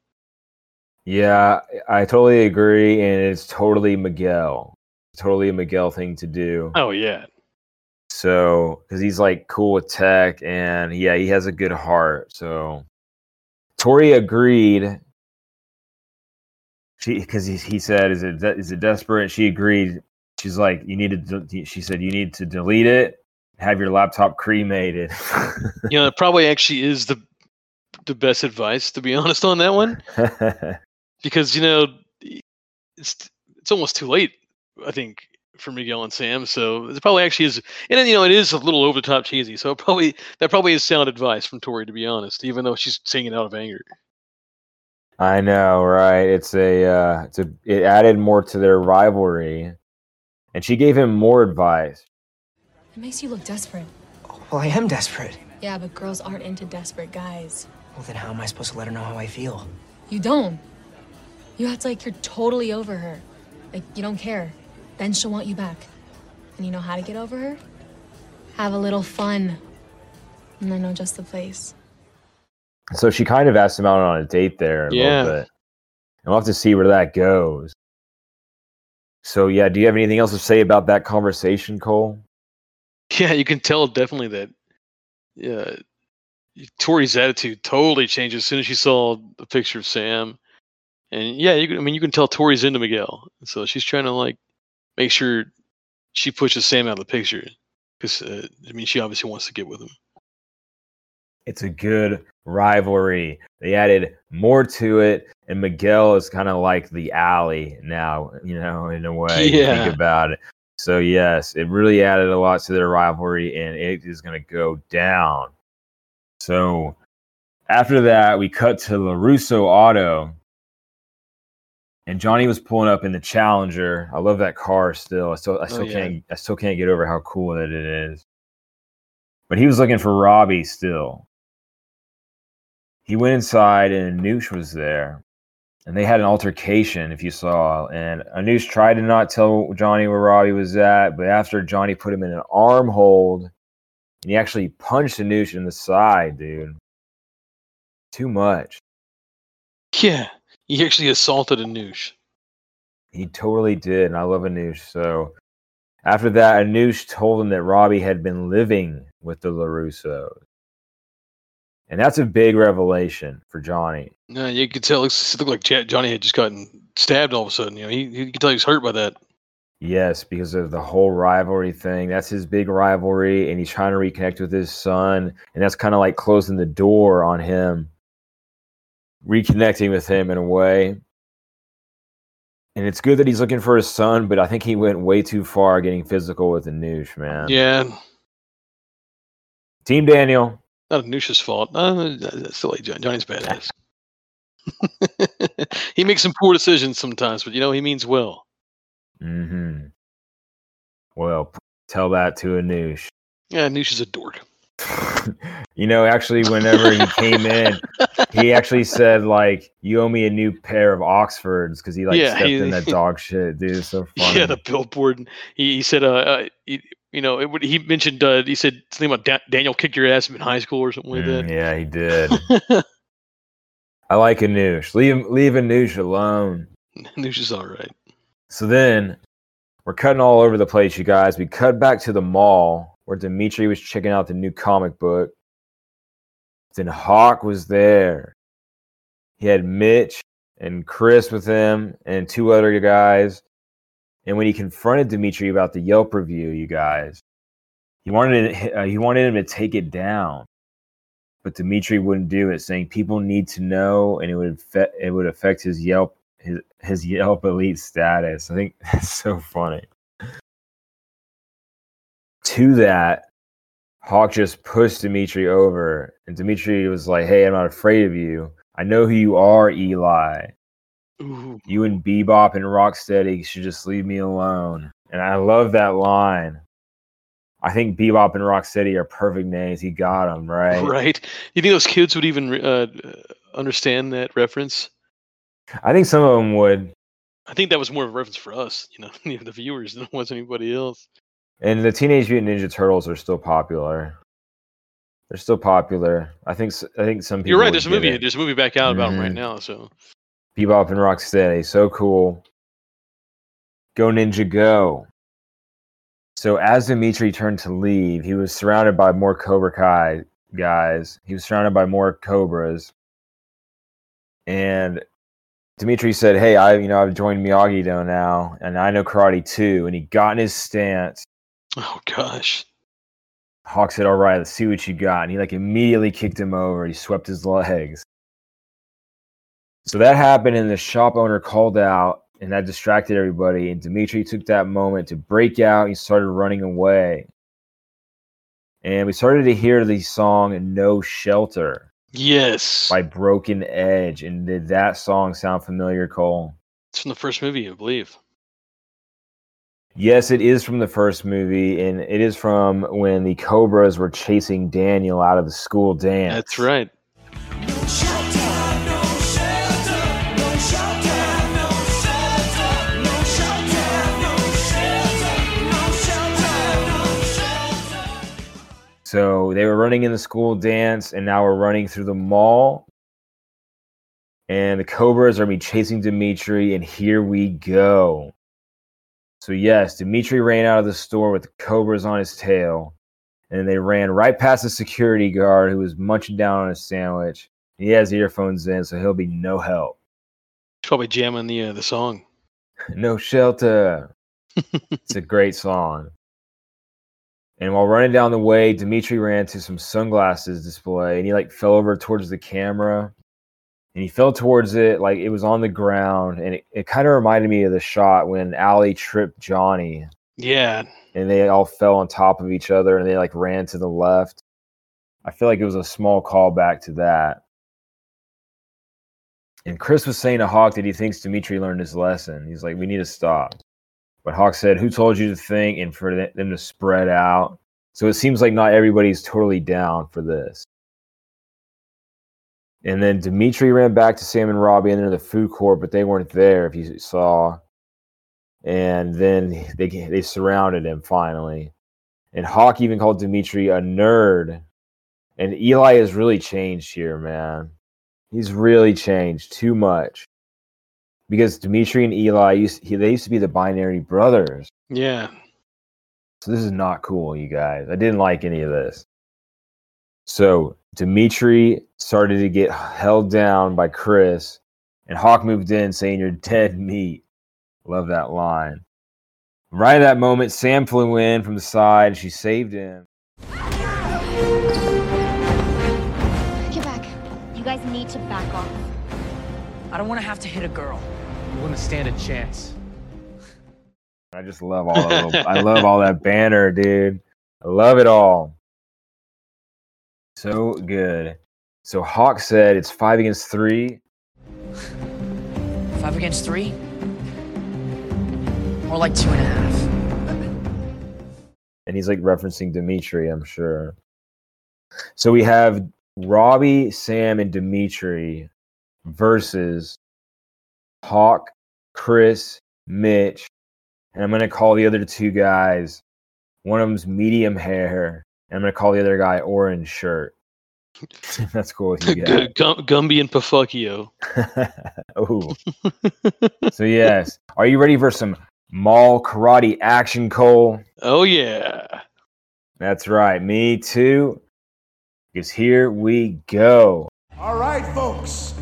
Yeah, I totally agree, and it's totally Miguel. Totally a Miguel thing to do. Oh yeah, So, because he's like cool with tech, and yeah, he has a good heart. So, Tori agreed. She because he, he said, "Is it is it desperate?" She agreed. She's like, "You need to." She said, "You need to delete it. Have your laptop cremated." <laughs> you know, it probably actually is the the best advice to be honest on that one. <laughs> because you know it's it's almost too late i think for miguel and sam so it probably actually is and then you know it is a little over the top cheesy so probably that probably is sound advice from tori to be honest even though she's saying it out of anger I know, right? It's a, uh, it's a, it added more to their rivalry, and she gave him more advice. It makes you look desperate. Well, I am desperate. Yeah, but girls aren't into desperate guys. Well, then how am I supposed to let her know how I feel? You don't. You act like you're totally over her. Like you don't care. Then she'll want you back. And you know how to get over her? Have a little fun. And I know just the place. So she kind of asked him out on a date there a Yeah. little bit. And we'll have to see where that goes. So yeah, do you have anything else to say about that conversation, Cole? <laughs> yeah you can tell definitely that yeah tori's attitude totally changed as soon as she saw the picture of sam and yeah you can, i mean you can tell tori's into miguel so she's trying to like make sure she pushes sam out of the picture because uh, i mean she obviously wants to get with him It's a good rivalry. They added more to it, and Miguel is kind of like the alley now, you know, in a way. Yeah. Think about it. So yes, it really added a lot to their rivalry, and it is going to go down. So after that, we cut to LaRusso Auto. And Johnny was pulling up in the Challenger. I love that car still. I still, I oh, still yeah. can't, I still can't get over how cool that it is. But he was looking for Robbie still. He went inside, and Anoush was there, and they had an altercation. If you saw, and Anoush tried to not tell Johnny where Robbie was at, but after Johnny put him in an arm hold, and he actually punched Anoush in the side, dude. Too much. yeah he actually assaulted Anoush. He totally did, and I love Anoush. So after that, Anoush told him that Robbie had been living with the LaRussos. And that's a big revelation for Johnny. No, you could tell. It looked like Johnny had just gotten stabbed all of a sudden. You know, he you could tell he was hurt by that. Yes, because of the whole rivalry thing. That's his big rivalry, and he's trying to reconnect with his son. And that's kind of like closing the door on him, reconnecting with him in a way. And it's good that he's looking for his son, but I think he went way too far getting physical with Anoush, man. Yeah, Team Daniel. Not Anoush's fault. That's like John- Johnny's badass. <laughs> he makes some poor decisions sometimes, but you know he means well. hmm Well, tell that to Anoush. Yeah, Anoush is a dork. <laughs> you know, actually, whenever he came in, he actually said like, "You owe me a new pair of Oxfords" because he like Yeah, stepped he- in that <laughs> dog shit, dude. So funny. Yeah, the billboard. and He, he said, uh, uh he, you know, it would, he mentioned, uh, he said something about da- Daniel kicked your ass in high school or something like Mm, that. yeah, he did. <laughs> I like Anoush. Leave leave Anoush alone. <laughs> Anoush is all right. So then we're cutting all over the place, you guys. We cut back to the mall where Dimitri was checking out the new comic book. Then Hawk was there. He had Mitch and Chris with him and two other guys. And when he confronted Dimitri about the Yelp review, you guys, he wanted uh, he wanted him to take it down, but Dimitri wouldn't do it, saying people need to know, and it would affect, it would affect his Yelp his his Yelp elite status. I think <laughs> that's so funny. To that, Hawk just pushed Dimitri over, and Dimitri was like, "Hey, I'm not afraid of you. I know who you are, Eli. Ooh. You and Bebop and Rocksteady should just leave me alone." And I love that line. I think Bebop and Rocksteady are perfect names. He got them right. Right? You think those kids would even uh, understand that reference? I think some of them would. I think that was more of a reference for us, <laughs> you know, the viewers than it was anybody else. And the Teenage Mutant Ninja Turtles are still popular. They're still popular. I think. I think some people. You're right. There's a movie. it. There's a movie back out about them right now. So Bebop and Rocksteady, so cool. Go Ninja Go. So as Dimitri turned to leave, he was surrounded by more Cobra Kai guys. He was surrounded by more Cobras. And Dimitri said, Hey, I you know I've joined Miyagi Do now, and I know karate too. And he got in his stance. oh gosh, Hawk said, All right, let's see what you got. And he like immediately kicked him over. He swept his legs. So that happened, and the shop owner called out, and that distracted everybody. And Dimitri took that moment to break out. He started running away. And we started to hear the song No Shelter yes, by Broken Edge. And did that song sound familiar, Cole? it's from the first movie, I believe. Yes, it is from the first movie, and it is from when the Cobras were chasing Daniel out of the school dance. That's right. So they were running in the school dance, and now we're running through the mall. And the Cobras are me chasing Dimitri, and here we go. So yes, Dimitri ran out of the store with the Cobras on his tail, and they ran right past the security guard who was munching down on a sandwich. He has earphones in, so he'll be no help. He's probably jamming the uh, the song. <laughs> No shelter. <laughs> it's a great song. And while running down the way, Dimitri ran to some sunglasses display and he like fell over towards the camera. And he fell towards it like it was on the ground. And it, it kind of reminded me of the shot when Allie tripped Johnny Yeah, and they all fell on top of each other and they like ran to the left. I feel like it was a small callback to that. And Chris was saying to Hawk that he thinks Dimitri learned his lesson. He's like, we need to stop. But Hawk said, Who told you to think and for them to spread out? So it seems like not everybody's totally down for this. And then Dimitri ran back to Sam and Robbie they're the food court, but they weren't there if you saw. And then they they surrounded him finally. And Hawk even called Dimitri a nerd. And Eli has really changed here, man. He's really changed too much. Because Dimitri and Eli used he, they used to be the binary brothers. yeah. So this is not cool, you guys. I didn't like any of this. So Dimitri started to get held down by Chris, and Hawk moved in saying, You're dead meat. Love that line. Right at that moment, Sam flew in from the side and she saved him. Get back. You guys need to back off. I don't want to have to hit a girl. You wouldn't stand a chance. I just love all that little, I love all that banner, dude. I love it all. So good. So Hawk said it's five against three. Five against three? More like two and a half. and he's like referencing Dimitri, I'm sure. So we have Robbie, Sam, and Dimitri versus Hawk, Chris, Mitch, and I'm gonna call the other two guys. One of them's medium hair, and I'm gonna call the other guy orange shirt. <laughs> That's cool with you guys. Gumby and Pafuckio. <laughs> oh, so yes, are you ready for some mall karate action, Cole? Oh yeah. That's right. Me too. Because here we go. All right, folks,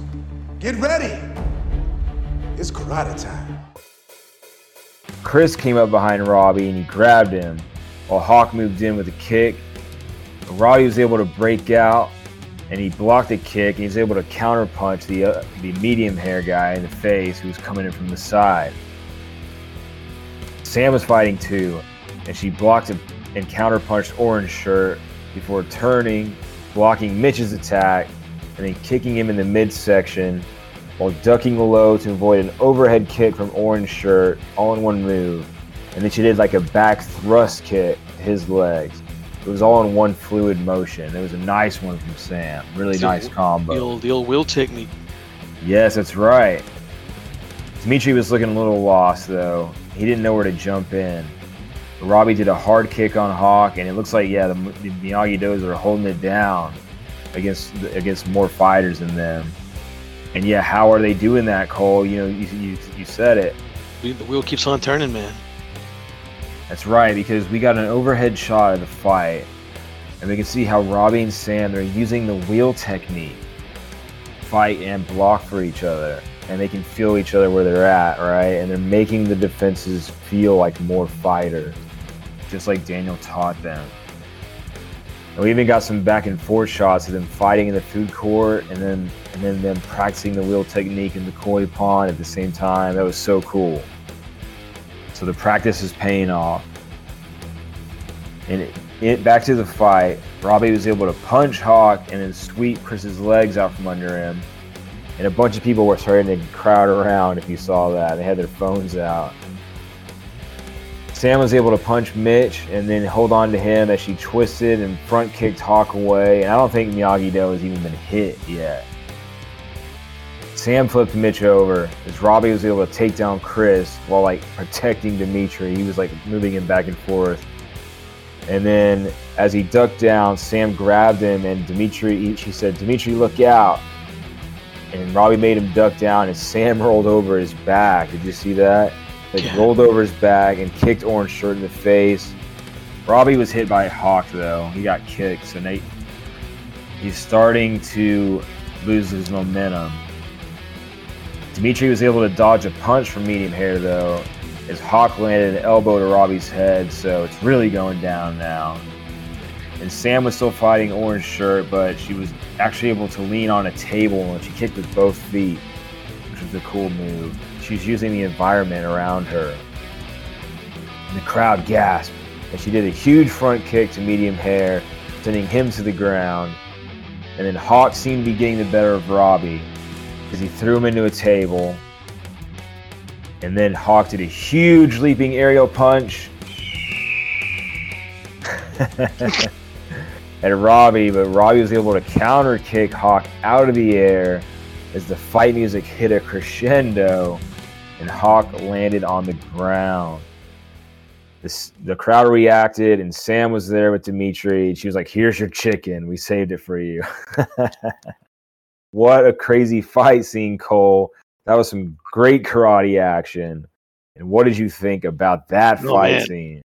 get ready. It's karate time. Chris came up behind Robbie and he grabbed him while Hawk moved in with a kick. Robbie was able to break out and he blocked a kick and he was able to counterpunch the, uh, the medium hair guy in the face who was coming in from the side. Sam was fighting too, and she blocked and counterpunched Orange Shirt before turning, blocking Mitch's attack, and then kicking him in the midsection while ducking low to avoid an overhead kick from Orange Shirt all in one move. And then she did like a back thrust kick to his legs. It was all in one fluid motion. It was a nice one from Sam. Really So, nice combo. The old, the old wheel technique. Yes, that's right. Dimitri was looking a little lost though. He didn't know where to jump in. Robbie did a hard kick on Hawk, and it looks like yeah, the, the Miyagi Dos are holding it down against against more fighters than them. And yeah, how are they doing that, Cole? You know, you you, you said it. The wheel keeps on turning, man. That's right, because we got an overhead shot of the fight, and we can see how Robbie and Sam they're using the wheel technique, fight and block for each other, and they can feel each other where they're at, right? And they're making the defenses feel like more fighters, just like Daniel taught them. And we even got some back and forth shots of them fighting in the food court, and then and then them practicing the wheel technique in the koi pond at the same time. That was so cool. So the practice is paying off. And it, it back to the fight. Robbie was able to punch Hawk and then sweep Chris's legs out from under him. And a bunch of people were starting to crowd around if you saw that. They had their phones out. Sam was able to punch Mitch and then hold on to him as she twisted and front kicked Hawk away. And I don't think Miyagi Do has even been hit yet. Sam flipped Mitch over as Robbie was able to take down Chris while like protecting Dimitri. He was like moving him back and forth. And then as he ducked down, Sam grabbed him and Dimitri, she said, Dimitri, look out. And Robbie made him duck down and Sam <laughs> rolled over his back. Did you see that? Like Yeah. rolled over his back and kicked Orange Shirt in the face. Robbie was hit by a hawk though. He got kicked. So Nate, he's starting to lose his momentum. Dimitri was able to dodge a punch from medium hair though, as Hawk landed an elbow to Robbie's head, so it's really going down now. And Sam was still fighting Orange Shirt, but she was actually able to lean on a table and she kicked with both feet, which was a cool move. She's using the environment around her. And the crowd gasped as she did a huge front kick to medium hair, sending him to the ground. And then Hawk seemed to be getting the better of Robbie because he threw him into a table. And then Hawk did a huge leaping aerial punch <laughs> at Robbie, but Robbie was able to counter kick Hawk out of the air as the fight music hit a crescendo and Hawk landed on the ground. This, the crowd reacted, and Sam was there with Dimitri. She was like, Here's your chicken. We saved it for you. <laughs> what a crazy fight scene, Cole. That was some great karate action. And what did you think about that Oh, fight man. scene?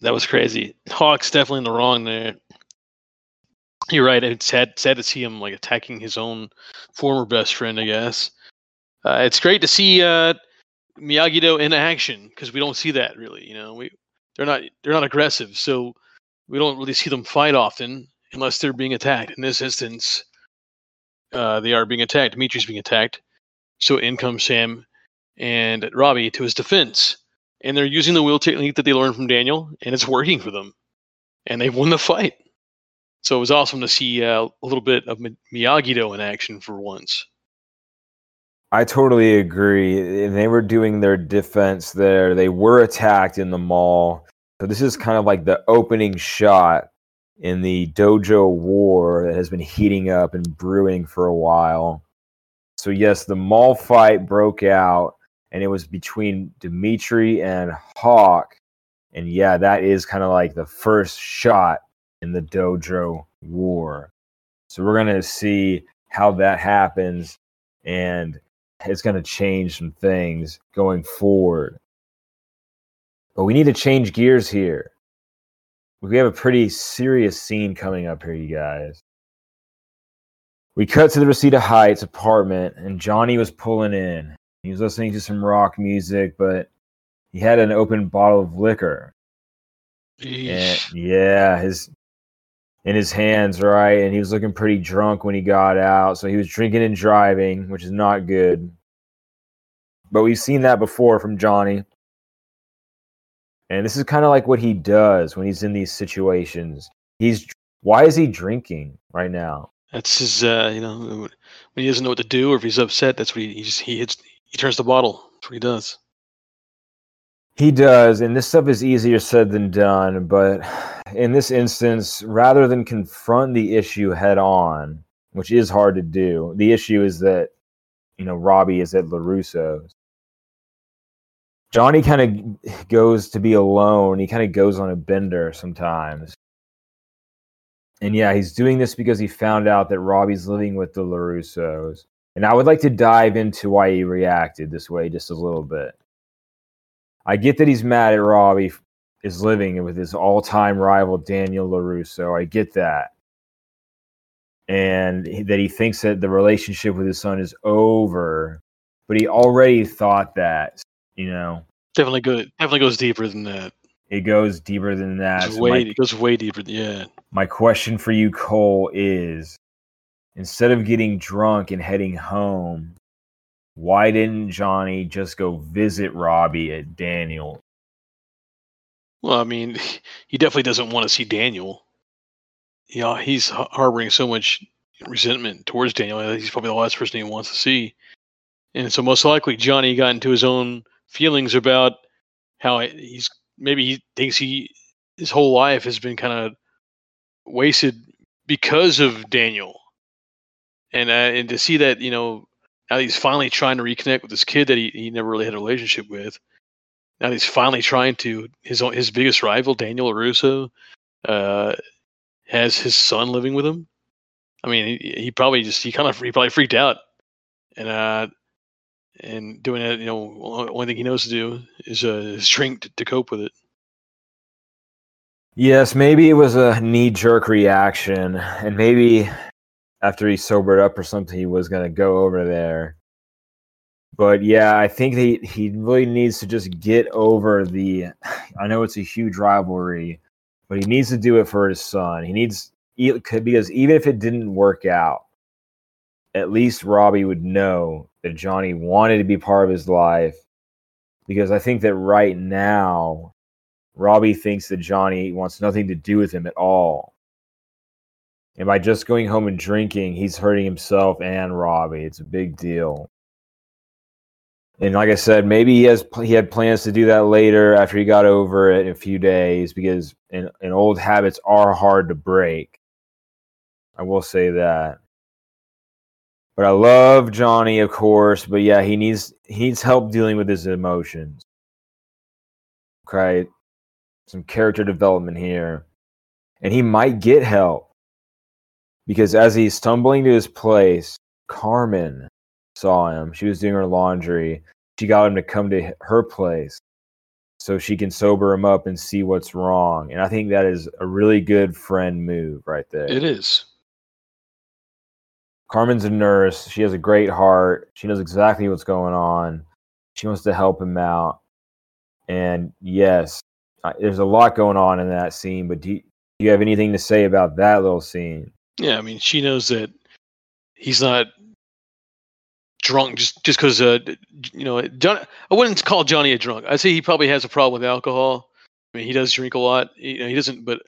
That was crazy. Hawk's definitely in the wrong there. You're right. It's sad, sad to see him like attacking his own former best friend. I guess uh, it's great to see uh, Miyagi Do in action because we don't see that really. You know, we they're not they're not aggressive, so we don't really see them fight often unless they're being attacked. In this instance, uh, they are being attacked. Dimitri's being attacked, so in comes Sam and Robbie to his defense and they're using the wheel technique that they learned from Daniel, and it's working for them, and they've won the fight. So it was awesome to see uh, a little bit of Mi- Miyagi Do in action for once. I totally agree. And They were doing their defense there. They were attacked in the mall. So this is kind of like the opening shot in the dojo war that has been heating up and brewing for a while. So yes, the mall fight broke out and it was between Dimitri and Hawk. And yeah, that is kind of like the first shot in the dojo war. So we're going to see how that happens and it's going to change some things going forward. But we need to change gears here we have a pretty serious scene coming up here, you guys. We cut to the Reseda Heights apartment, and Johnny was pulling in. He was listening to some rock music, but he had an open bottle of liquor. Yeah, his in his hands, right? And he was looking pretty drunk when he got out. So he was drinking and driving, which is not good. But we've seen that before from Johnny. And this is kind of like what he does when he's in these situations. He's why is he drinking right now? That's his. Uh, you know, when he doesn't know what to do or if he's upset, that's what he, he just he hits. He turns the bottle. That's what he does. He does, and this stuff is easier said than done. But in this instance, rather than confront the issue head on, which is hard to do, the issue is that you know Robbie is at LaRusso's. Johnny kind of goes to be alone. He kind of goes on a bender sometimes. And yeah, he's doing this because he found out that Robbie's living with the LaRussos. And I would like to dive into why he reacted this way just a little bit. I get that he's mad at Robbie is living with his all-time rival Daniel LaRusso. I get that. And that he thinks that the relationship with his son is over, but he already thought that, you know. Definitely good. Definitely goes deeper than that. It goes deeper than that. It's So way. my- It goes way deeper. Than, yeah. my question for you, Cole, is instead of getting drunk and heading home, why didn't Johnny just go visit Robbie at Daniel? Well, I mean, <laughs> he definitely doesn't want to see Daniel. You know, he's harboring so much resentment towards Daniel. He's probably the last person he wants to see. And so, most likely, Johnny got into his own feelings about how he's maybe he thinks he his whole life has been kind of wasted because of Daniel. And uh, and to see that, you know, now he's finally trying to reconnect with this kid that he, he never really had a relationship with. Now he's finally trying to his own, his biggest rival, Daniel Russo, uh, has his son living with him. I mean, he, he probably just he kind of he probably freaked out, and uh, and doing it, you know, only thing he knows to do is uh, is drink to, to cope with it. Yes, maybe it was a knee jerk reaction, and maybe after he sobered up or something, he was going to go over there. But yeah, I think he, he really needs to just get over the. I know it's a huge rivalry, but he needs to do it for his son. He needs because even if it didn't work out, at least Robbie would know that Johnny wanted to be part of his life. Because I think that right now, Robbie thinks that Johnny wants nothing to do with him at all. And by just going home and drinking, he's hurting himself and Robbie. It's a big deal. And like I said, maybe he has he had plans to do that later after he got over it in a few days because and, and old habits are hard to break. I will say that. But I love Johnny, of course. But yeah, he needs he needs help dealing with his emotions. Okay, some character development here, and he might get help because as he's stumbling to his place, Carmen saw him. She was doing her laundry. She got him to come to her place so she can sober him up and see what's wrong. And I think that is a really good friend move right there. It is. Carmen's a nurse. She has a great heart. She knows exactly what's going on. She wants to help him out. And yes, there's a lot going on in that scene. But do you, do you have anything to say about that little scene? Yeah, I mean, she knows that he's not drunk just just because uh, you know John. I wouldn't call Johnny a drunk. I'd say he probably has a problem with alcohol. I mean, he does drink a lot. You know, he doesn't, but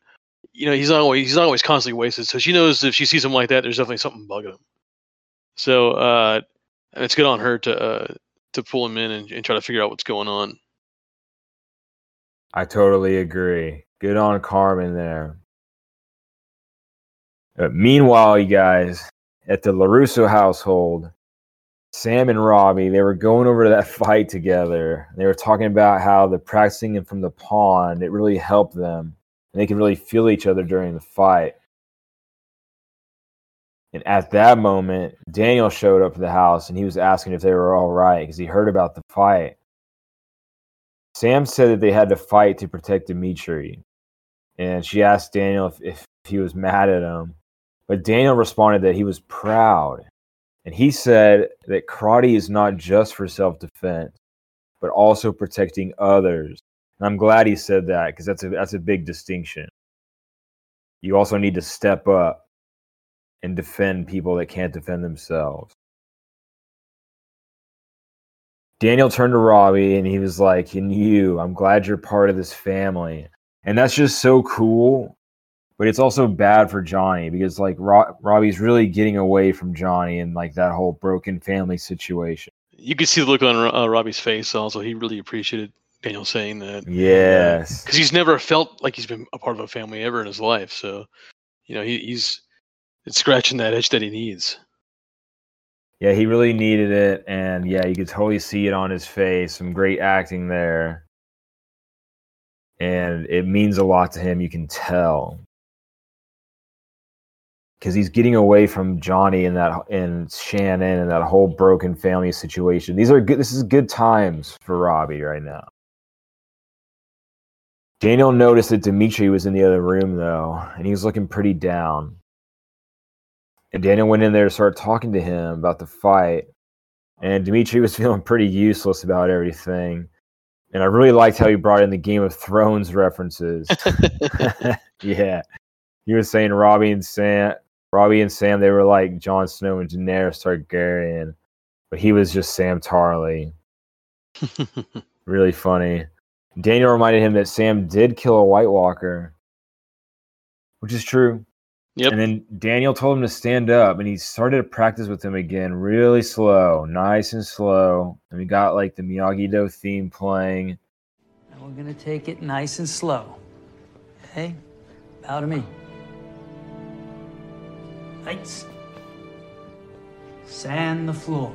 you know, he's not always he's not always constantly wasted. So she knows if she sees him like that, there's definitely something bugging him. So uh, it's good on her to uh, to pull him in and, and try to figure out what's going on. I totally agree. Good on Carmen there. Uh, meanwhile, you guys, at the LaRusso household, Sam and Robbie, they were going over to that <laughs> fight together. They were talking about how the practicing from the pond, it really helped them. And they could really feel each other during the fight. And at that moment, Daniel showed up to the house and he was asking if they were all right because he heard about the fight. Sam said that they had to fight to protect Dimitri. and she asked Daniel if, if he was mad at him. But Daniel responded that he was proud. And he said that karate is not just for self defense, but also protecting others. And I'm glad he said that because that's a, that's a big distinction. You also need to step up and defend people that can't defend themselves. Daniel turned to Robbie and he was like, And you, I'm glad you're part of this family. And that's just so cool. But it's also bad for Johnny because, like, Ro- Robbie's really getting away from Johnny and, like, that whole broken family situation. You could see the look on uh, Robbie's face. Also, he really appreciated Daniel saying that. Yes. because he's never felt like he's been a part of a family ever in his life. So, you know, he, he's it's scratching that itch that he needs. Yeah, he really needed it. And yeah, you could totally see it on his face. Some great acting there. And it means a lot to him. You can tell. Because he's getting away from Johnny and that and Shannon and that whole broken family situation. These are good. This is good times for Robbie right now. Daniel noticed that Dimitri was in the other room though, and he was looking pretty down. And Daniel went in there to start talking to him about the fight. And Dimitri was <laughs> feeling pretty useless about everything. And I really liked how he brought in the Game of Thrones references. <laughs> <laughs> yeah. He was saying Robbie and Sam Robbie and Sam, they were like Jon Snow and Daenerys Targaryen. But he was just Sam Tarly. really funny. Daniel reminded him that Sam did kill a White Walker, which is true. Yep. And then Daniel told him to stand up, and he started to practice with him again, really slow, nice and slow. And we got like the Miyagi Do theme playing. And we're gonna take it nice and slow. Okay? Bow to me. Lights. Sand the floor.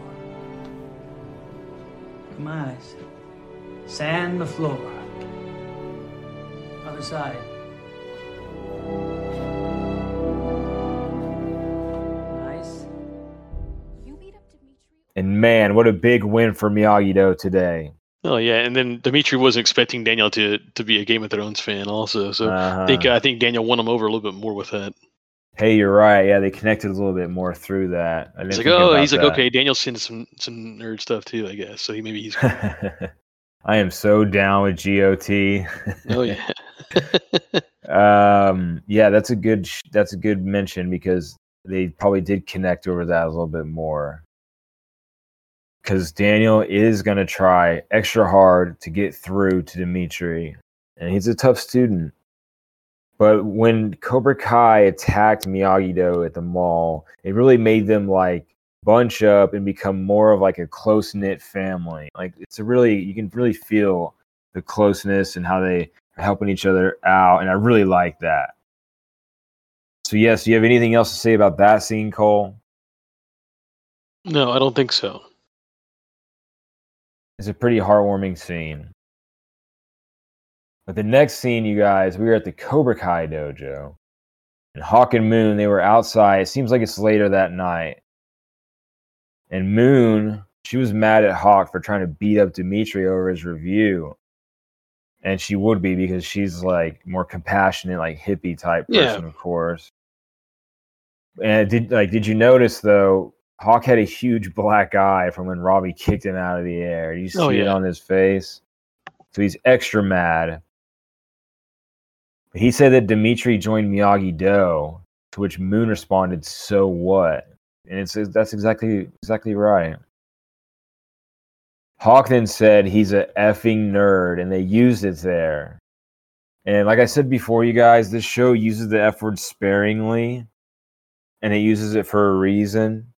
Come on, eyes. Sand the floor. Other side. And man, what a big win for Miyagi Do today. Oh yeah, and then Dimitri wasn't expecting Daniel to to be a Game of Thrones fan also. So I think Uh-huh. I think Daniel won him over a little bit more with that. Hey, you're right. Yeah, they connected a little bit more through that. I He's like, oh, he's like, okay, Daniel's into some some nerd stuff too, I guess. So he maybe he's <laughs> I am so down with GOT. <laughs> oh yeah. <laughs> um, yeah, that's a good sh- that's a good mention because they probably did connect over that a little bit more. Because Daniel is going to try extra hard to get through to Dimitri, and he's a tough student. But when Cobra Kai attacked Miyagi Do at the mall, it really made them like bunch up and become more of like a close knit family. Like it's a really you can really feel the closeness and how they are helping each other out, and I really like that. So yes, do you have anything else to say about that scene, Cole? No, I don't think so. It's a pretty heartwarming scene. But the next scene, you guys, we were at the Cobra Kai dojo. And Hawk and Moon, they were outside. It seems like it's later that night. And Moon, she was mad at Hawk for trying to beat up Dimitri over his review. And she would be because she's like more compassionate, like hippie type Yeah. person, of course. And did like did you notice though, Hawk had a huge black eye from when Robbie kicked him out of the air. You oh, see Oh, it on his face? So he's extra mad. But he said that Dimitri joined Miyagi Do, to which Moon responded, "So what?" And it's that's exactly exactly right. Hawk then said he's a effing nerd, and they used it there. And like I said before, you guys, this show uses the F word sparingly, and it uses it for a reason.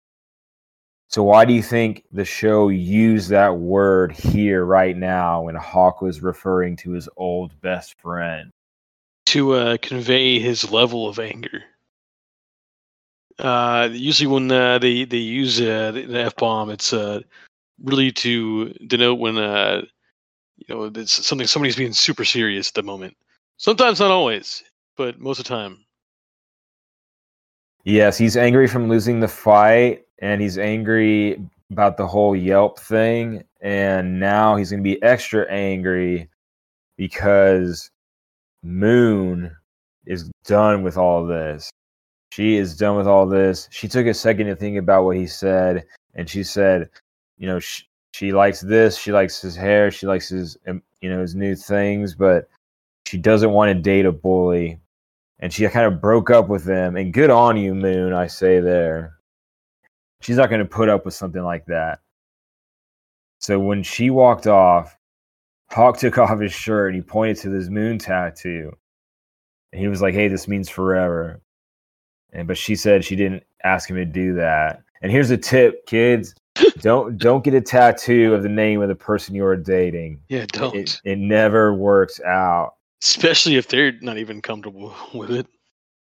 So why do you think the show used that word here right now when Hawk was referring to his old best friend? To uh, convey his level of anger. Uh, usually when uh, they they use uh, the, f bomb, it's uh, really to denote when uh, you know it's something somebody's being super serious at the moment. Sometimes, not always, but most of the time. Yes, he's angry from losing the fight, and he's angry about the whole Yelp thing, and now he's going to be extra angry because Moon is done with all this. She is done with all this. She took a second to think about what he said, and she said, "You know, she, she likes this. She likes his hair. She likes his, um, you know, his new things, but she doesn't want to date a bully." And she kind of broke up with him. And good on you, Moon. I say there. She's not going to put up with something like that. So when she walked off, Hawk took <laughs> off his shirt and he pointed to this moon tattoo. And he was like, "Hey, this means forever." And but she said she didn't ask him to do that. And here's a tip, kids: <laughs> don't don't get a tattoo of the name of the person you are dating. Yeah, don't. It, it never works out. Especially if they're not even comfortable <laughs> with it.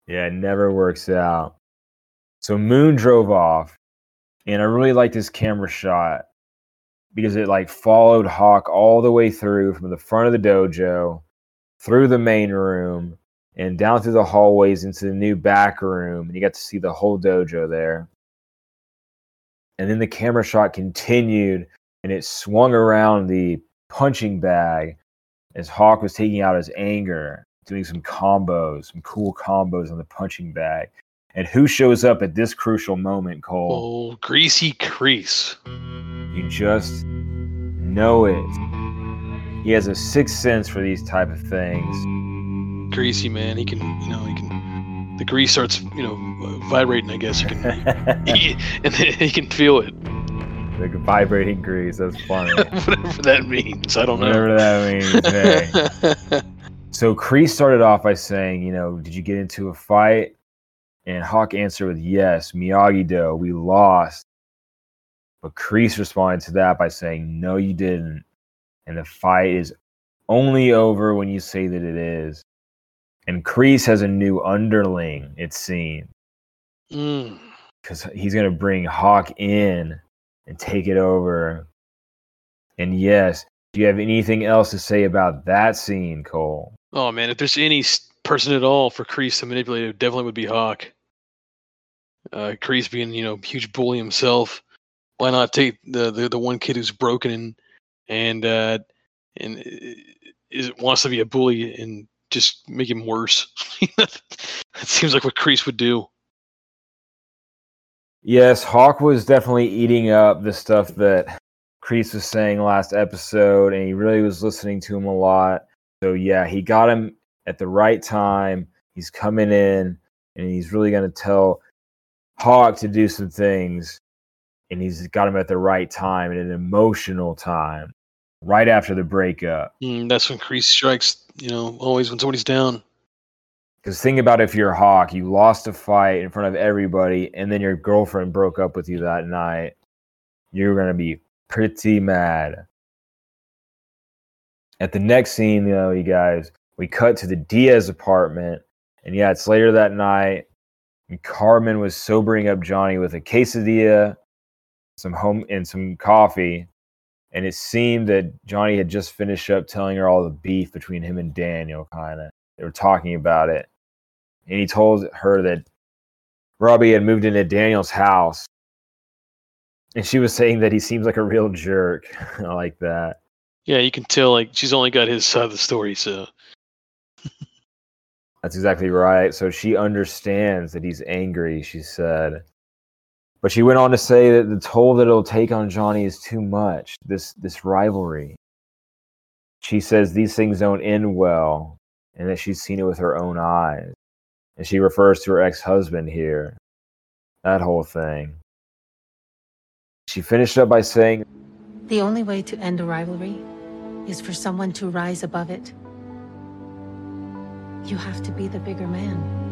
Yeah, it never works out. So Moon drove off, and I really like this camera shot because it like followed Hawk all the way through from the front of the dojo, through the main room, and down through the hallways into the new back room, and you got to see the whole dojo there. And then the camera shot continued, and it swung around the punching bag as Hawk was taking out his anger, doing some combos, some cool combos on the punching bag. And who shows up at this crucial moment, Cole? Oh, greasy Kreese. You just know it. He has a sixth sense for these type of things. Greasy man, he can, you know, he can. The grease starts, you know, vibrating. I guess you can, <laughs> he, <laughs> and he can feel it. Like vibrating grease. That's funny. <laughs> Whatever that means, I don't Whatever know. Whatever that means. Hey. So Kreese started off by saying, you know, did you get into a fight? And Hawk answered with yes, Miyagi Do, we lost. But Kreese responded to that by saying, no, you didn't. And the fight is only over when you say that it is. And Kreese has a new underling, it seems, Mm. because he's going to bring Hawk in and take it over. And yes, do you have anything else to say about that scene, Cole? Oh man, if there's any s- person at all for Kreese to manipulate, it definitely would be Hawk. Uh, Kreese being, you know, huge bully himself. Why not take the, the, the one kid who's broken and and uh, and i- is wants to be a bully and just make him worse? <laughs> that seems like what Kreese would do. Yes, Hawk was definitely eating up the stuff that Kreese was saying last episode, and he really was listening to him a lot. So yeah, he got him at the right time. He's coming in, and he's really going to tell Hawk to do some things, and he's got him at the right time, at an emotional time, right after the breakup. Mm, that's when Kreese strikes. You know, always when somebody's down. Because think about if you're Hawk, you lost a fight in front of everybody, and then your girlfriend broke up with you that night. You're gonna be pretty mad. At the next scene, you know, you guys, we cut to the Diaz apartment, and yeah, it's later that night. Carmen was sobering up Johnny with a quesadilla, some home and some coffee, and it seemed that Johnny had just finished up telling her all the beef between him and Daniel, kind of. They were talking about it and he told her that Robbie had moved into Daniel's house. And she was saying that he seems like a real jerk. I <laughs> like that. Yeah, you can tell like she's only got his side of the story, so That's exactly right. So she understands that he's angry, she said. But she went on to say that the toll that it'll take on Johnny is too much, this this rivalry. She says these things don't end well, and that she's seen it with her own eyes. And she refers to her ex-husband here. That whole thing. She finished up by saying, The only way to end a rivalry is for someone to rise above it. You have to be the bigger man.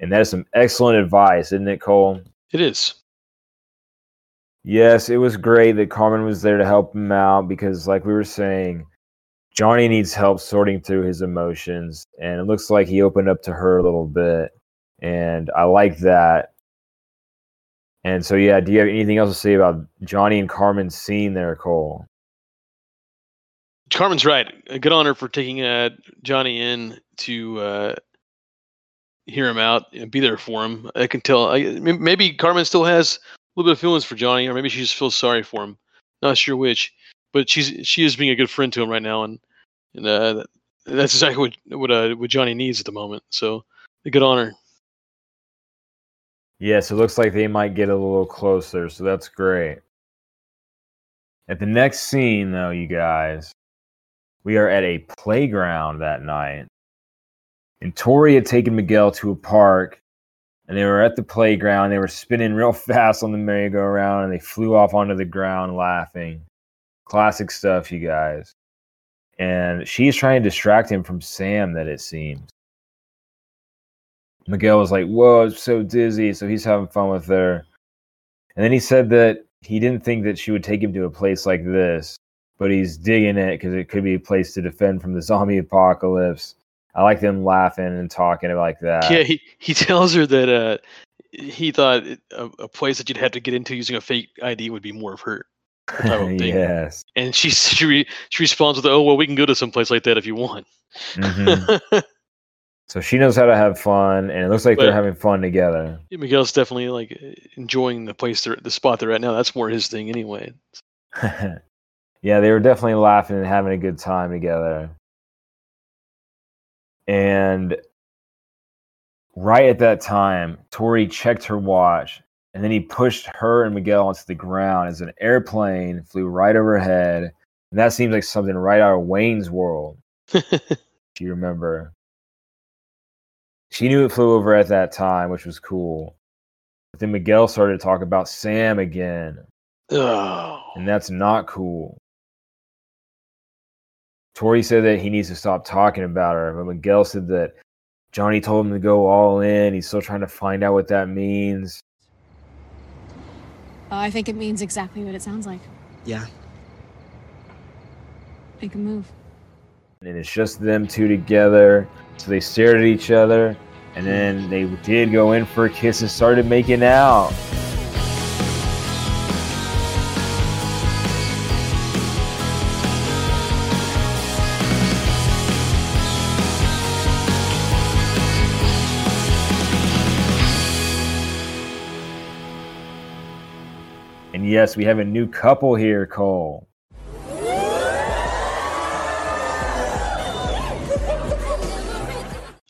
and that is some excellent advice, isn't it, Cole? it is. Yes, it was great that Carmen was there to help him out because, like we were saying, Johnny needs help sorting through his emotions, and it looks like he opened up to her a little bit, and I like that. And so, yeah, do you have anything else to say about Johnny and Carmen's scene there, Cole? Carmen's right. Good on her for taking uh, Johnny in to uh, hear him out and be there for him. I can tell. I, maybe Carmen still has a little bit of feelings for Johnny, or maybe she just feels sorry for him. Not sure which, but she's she is being a good friend to him right now, and and uh, that's exactly what what uh, what Johnny needs at the moment. So a good honor. Yes, it looks like they might get a little closer, so that's great. At the next scene, though, you guys, we are at a playground that night. And Tori had taken Miguel to a park, and they were at the playground. They were spinning real <laughs> fast on the merry-go-round, and they flew off onto the ground laughing. Classic stuff, you guys. And she's trying to distract him from Sam, that it seems. Miguel was like, Whoa, it's so dizzy. So he's having fun with her. And then he said that he didn't think that she would take him to a place like this, but he's digging it because it could be a place to defend from the zombie apocalypse. I like them laughing and talking like that. yeah, he, he <laughs> tells her that uh, he thought a, a place that you'd have to get into using a fake ID would be more of her <laughs> of yes. And she <laughs> she, re, she responds with, "Oh well, we can go to some place like that if you want." Mhm. so she knows how to have fun, and it looks like they're having fun together. Miguel's definitely like enjoying the place they're the spot they're at now. That's more his thing anyway. Yeah, they were definitely laughing and having a good time together. And right at that time, Tori checked her watch and then he pushed her and Miguel onto the ground as an airplane flew right overhead. And that seems like something right out of Wayne's World, <laughs> if you remember. She knew it flew over at that time, which was cool. But then Miguel started to talk about Sam again oh, and that's not cool. Tori said that he needs to stop talking about her, but Miguel said that Johnny told him to go all in. He's still trying to find out what that means. Uh, I think it means exactly what it sounds like. Yeah. Make a move. And it's just them two together. So they stared at each other, and then they did go in for a kiss and started making out. Yes, we have a new couple here, Cole.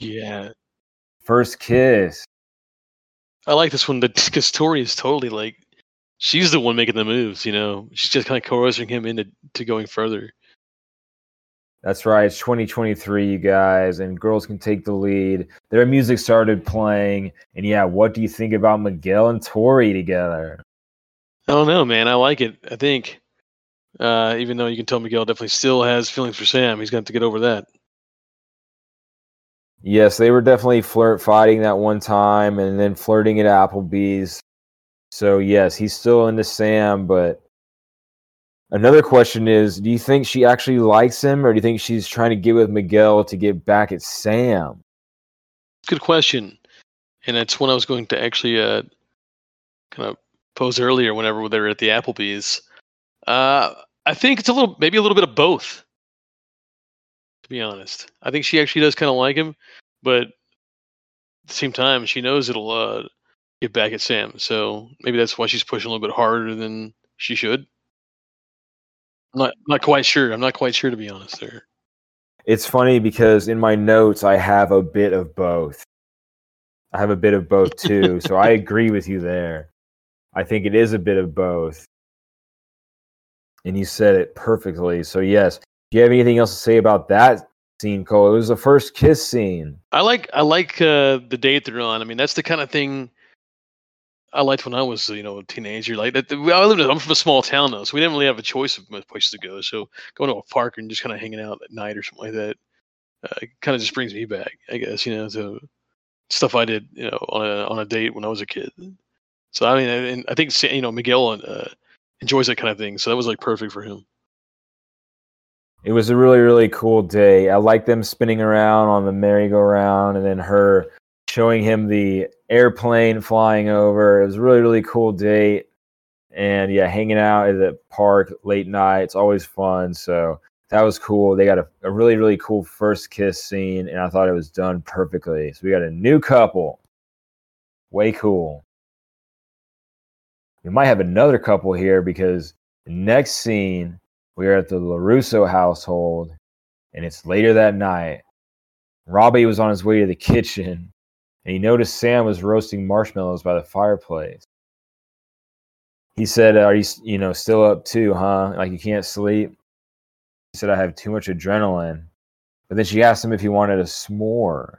yeah. First kiss. I like this one because Tori is totally like she's the one making the moves. You know, she's just kind of coercing him into to going further. That's right. It's 2023, you guys, and girls can take the lead. Their music started playing, and yeah, what do you think about Miguel and Tori together? I don't know, man. I like it. I think, uh, even though you can tell Miguel definitely still has feelings for Sam, he's going to have to get over that. Yes, they were definitely flirt fighting that one time, and then flirting at Applebee's. So yes, he's still into Sam, but another question is: Do you think she actually likes him, or do you think she's trying to get with Miguel to get back at Sam? Good question, and that's one I was going to actually uh, kind of pose earlier whenever they were at the Applebee's. Uh, I think it's a little, maybe a little bit of both. To be honest, I think she actually does kind of like him, but at the same time, she knows it'll uh, get back at Sam. So maybe that's why she's pushing a little bit harder than she should. I'm not not quite sure. I'm not quite sure to be honest. There. It's funny because in my notes I have a bit of both. I have a bit of both too, so I <laughs> agree with you there. I think it is a bit of both. And you said it perfectly. So yes. Do you have anything else to say about that scene, Cole? It was the first kiss scene. I like I like uh, the date they're on. I mean, that's the kind of thing I liked when I was you know a teenager. Like that, I lived. I'm from a small town though, so we didn't really have a choice of places to go. So going to a park and just kind of hanging out at night or something like that, uh, kind of just brings me back. I guess you know to stuff I did you know on a on a date when I was a kid. So I mean, and I think you know Miguel uh, enjoys that kind of thing. So that was like perfect for him. It was a really, really cool day. I like them spinning around on the merry-go-round and then her showing him the airplane flying over. It was a really, really cool date. And yeah, hanging out at the park late night. It's always fun. So that was cool. They got a, a really, really cool first kiss scene, and I thought it was done perfectly. So we got a new couple. Way cool. We might have another couple here because next scene we are at the LaRusso household, And it's later that night. Robbie was on his way to the kitchen and he noticed Sam was roasting marshmallows by the fireplace. He said, "Are you, you know, still up too, huh? Like you can't sleep?" He said, "I have too much adrenaline." But then she asked him if he wanted a s'more.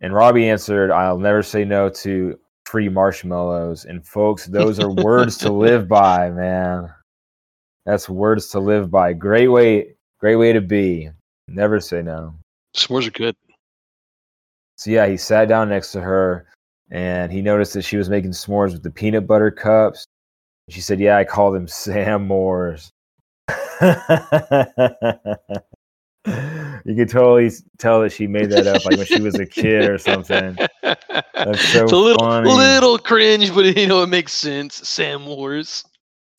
And Robbie answered, I'll never say no to free marshmallows. And folks, <laughs> those are words to live by, man. That's words to live by. Great way, great way to be. Never say no. S'mores are good. So yeah, he sat down next to her and he noticed that she was making s'mores with the peanut butter cups. She said, Yeah, I call them <laughs> Sam Moores. <laughs> you could totally tell that she made that up like when she was a kid or something. That's so it's a little, funny. little cringe, but you know it makes sense. Sam Wars.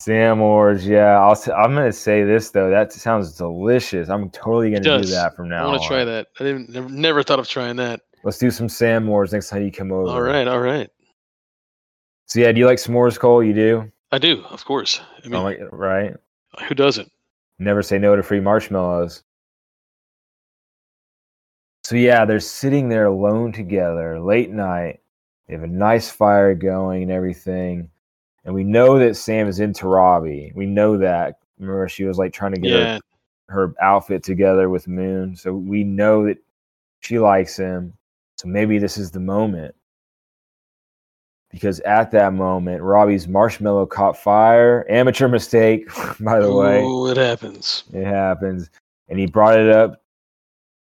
Sam Wars, yeah. I'll I'm gonna say this though. That sounds delicious. I'm totally gonna do that from now I want to try that. I didn't never, never thought of trying that. Let's do some Sam Wars next time you come over. All right, all right. So yeah, do you like s'mores, Cole? You do? I do, of course. I oh mean, Oh my- right? who doesn't? Never say no to free marshmallows. So yeah, they're sitting there alone together, late night. They have a nice fire going and everything. And we know that Sam is into Robbie. We know that. Remember, she was like trying to get Yeah, her, her outfit together with Moon. So we know that she likes him. So maybe this is the moment. Because at that moment, Robbie's marshmallow caught fire. Amateur mistake, <laughs> by the way. Ooh, it happens. It happens. And he brought it up,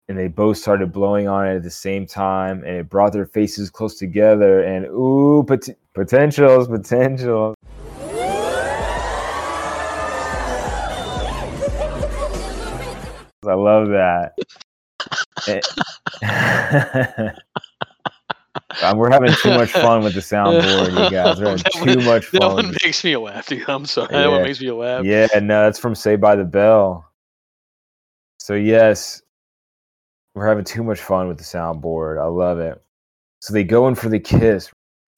and they both started blowing on it at the same time, and it brought their faces close together. And ooh, pot- potentials, potential. I love that. Eh. <laughs> Um, we're having too much fun with the soundboard, you guys. We're having That too one- much That fun. one makes me laugh, dude. I'm sorry. That one makes me laugh. Yeah, no, that's from Saved by the Bell. So yes, we're having too much fun with the soundboard. I love it. So they go in for the kiss,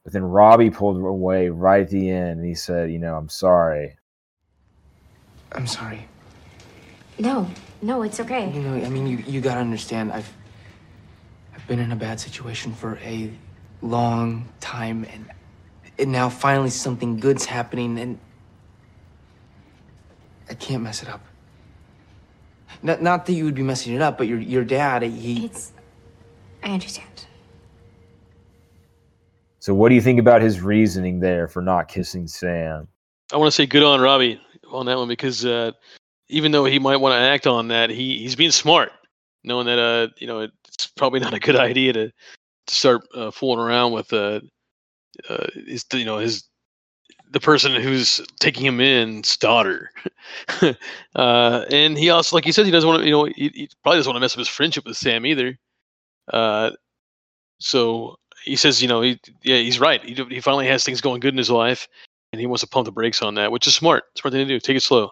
but then Robbie pulled away right at the end, and he said, "You know, I'm sorry." I'm sorry. No, no, it's okay. You know, I mean, you, you gotta understand. I've I've been in a bad situation for a long time, and and now finally something good's happening, and I can't mess it up. Not not that you would be messing it up, but your your dad, he. It's. I understand. So what do you think about his reasoning there for not kissing Sam? I want to say good on Robbie on that one because uh, even though he might want to act on that, he he's being smart, knowing that uh you know it's probably not a good <laughs> idea to to start uh, fooling around with uh, uh his you know his the person who's taking him in's daughter. <laughs> uh, and he also, like you said, he doesn't want to, you know, he, he probably doesn't want to mess up his friendship with Sam either. Uh, so he says, you know, he, yeah, he's right. He, he finally has things going good in his life, and he wants to pump the brakes on that, which is smart. Smart thing to do. Take it slow.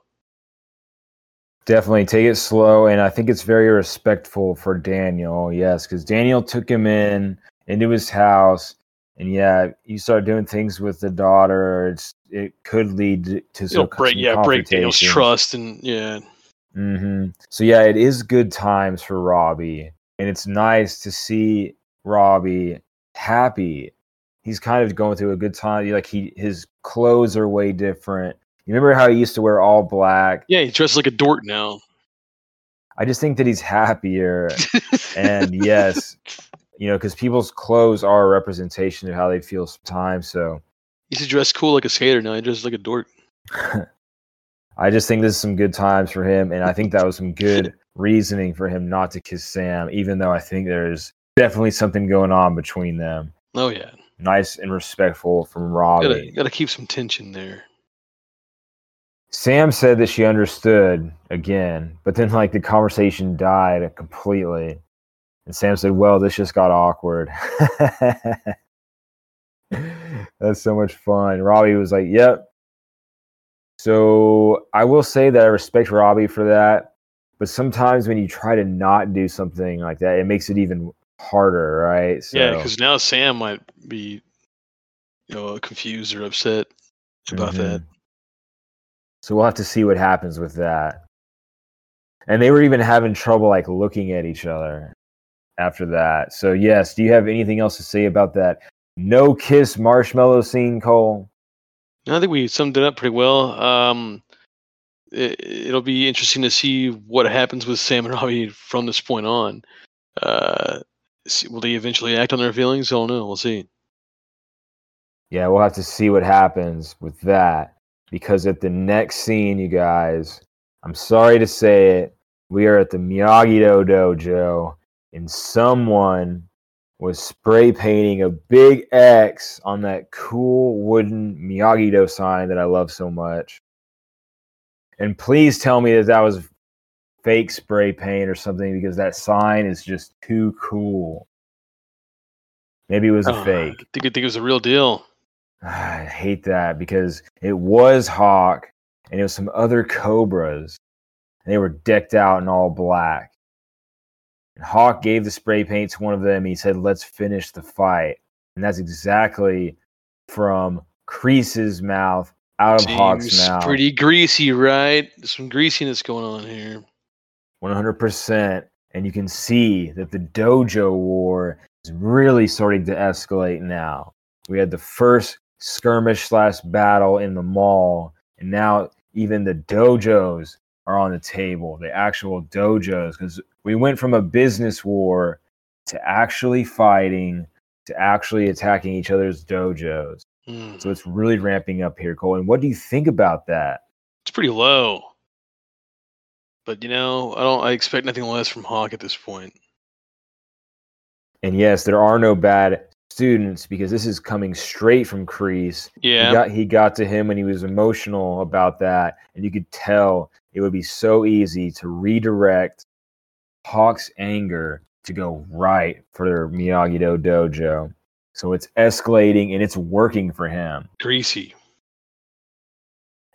Definitely take it slow, and I think it's very respectful for Daniel. Yes, because Daniel took him in into his house, and yeah, you start doing things with the daughter. It's it could lead to some know, break, some yeah, break Daniel's trust, and yeah, hmm So yeah, it is good times for Robbie, and it's nice to see Robbie happy. He's kind of going through a good time. Like he, his clothes are way different. You remember how he used to wear all black? yeah, he dresses like a dork now. I just think that he's happier, <laughs> and yes, you know, because people's clothes are a representation of how they feel sometimes. So He used to dress cool like a skater. Now he dresses like a dork. <laughs> I just think this is some good times for him, and I think that was some good <laughs> reasoning for him not to kiss Sam, even though I think there's definitely something going on between them. Oh yeah, Nice and respectful from Robbie. gotta gotta keep some tension there. Sam said that she understood again, but then like the conversation died completely. And Sam said, Well, this just got awkward. <laughs> That's so much fun. Robbie was like, Yep. So I will say that I respect Robbie for that. But sometimes when you try to not do something like that, it makes it even harder, right? So, Yeah, because now Sam might be, you know, confused or upset about that. Mhm. So we'll have to see what happens with that. and they were even having trouble like looking at each other after that. So yes, do you have anything else to say about that no kiss marshmallow scene, Cole? I think we summed it up pretty well. Um, it, it'll be interesting to see what happens with Sam and Robbie from this point on. Uh, will they eventually act on their feelings? I don't know. We'll see. Yeah, we'll have to see what happens with that because at the next scene, you guys, I'm sorry to say it, we are at the Miyagi Do dojo, and someone was spray painting a big X on that cool wooden Miyagi Do sign that I love so much. And please tell me that that was fake spray paint or something because that sign is just too cool. Maybe it was a Oh, fake. I think, I think it was a real deal. <sighs> I hate that because it was Hawk and it was some other Cobras. And they were decked out in all black. And Hawk gave the spray paint to one of them. He said, Let's finish the fight. And that's exactly from Kreese's mouth out of Hawk's mouth. pretty greasy, right? There's some greasiness going on here. 100%. And you can see that the dojo war is really starting to escalate now. We had the first skirmish slash battle in the mall, and now even the dojos are on the table, the actual dojos, because we went from a business war to actually fighting to actually attacking each other's dojos. Hmm, So it's really ramping up here, Cole. And what do you think about that? It's pretty low. But you know, I don't I expect nothing less from Hawk at this point. And yes, there are no bad students because this is coming straight from Kreese. Yeah. He got he got to him and he was emotional about that, and you could tell it would be so easy to redirect Hawk's anger to go right for Miyagi Do Dojo. So it's escalating and it's working for him. Greasy.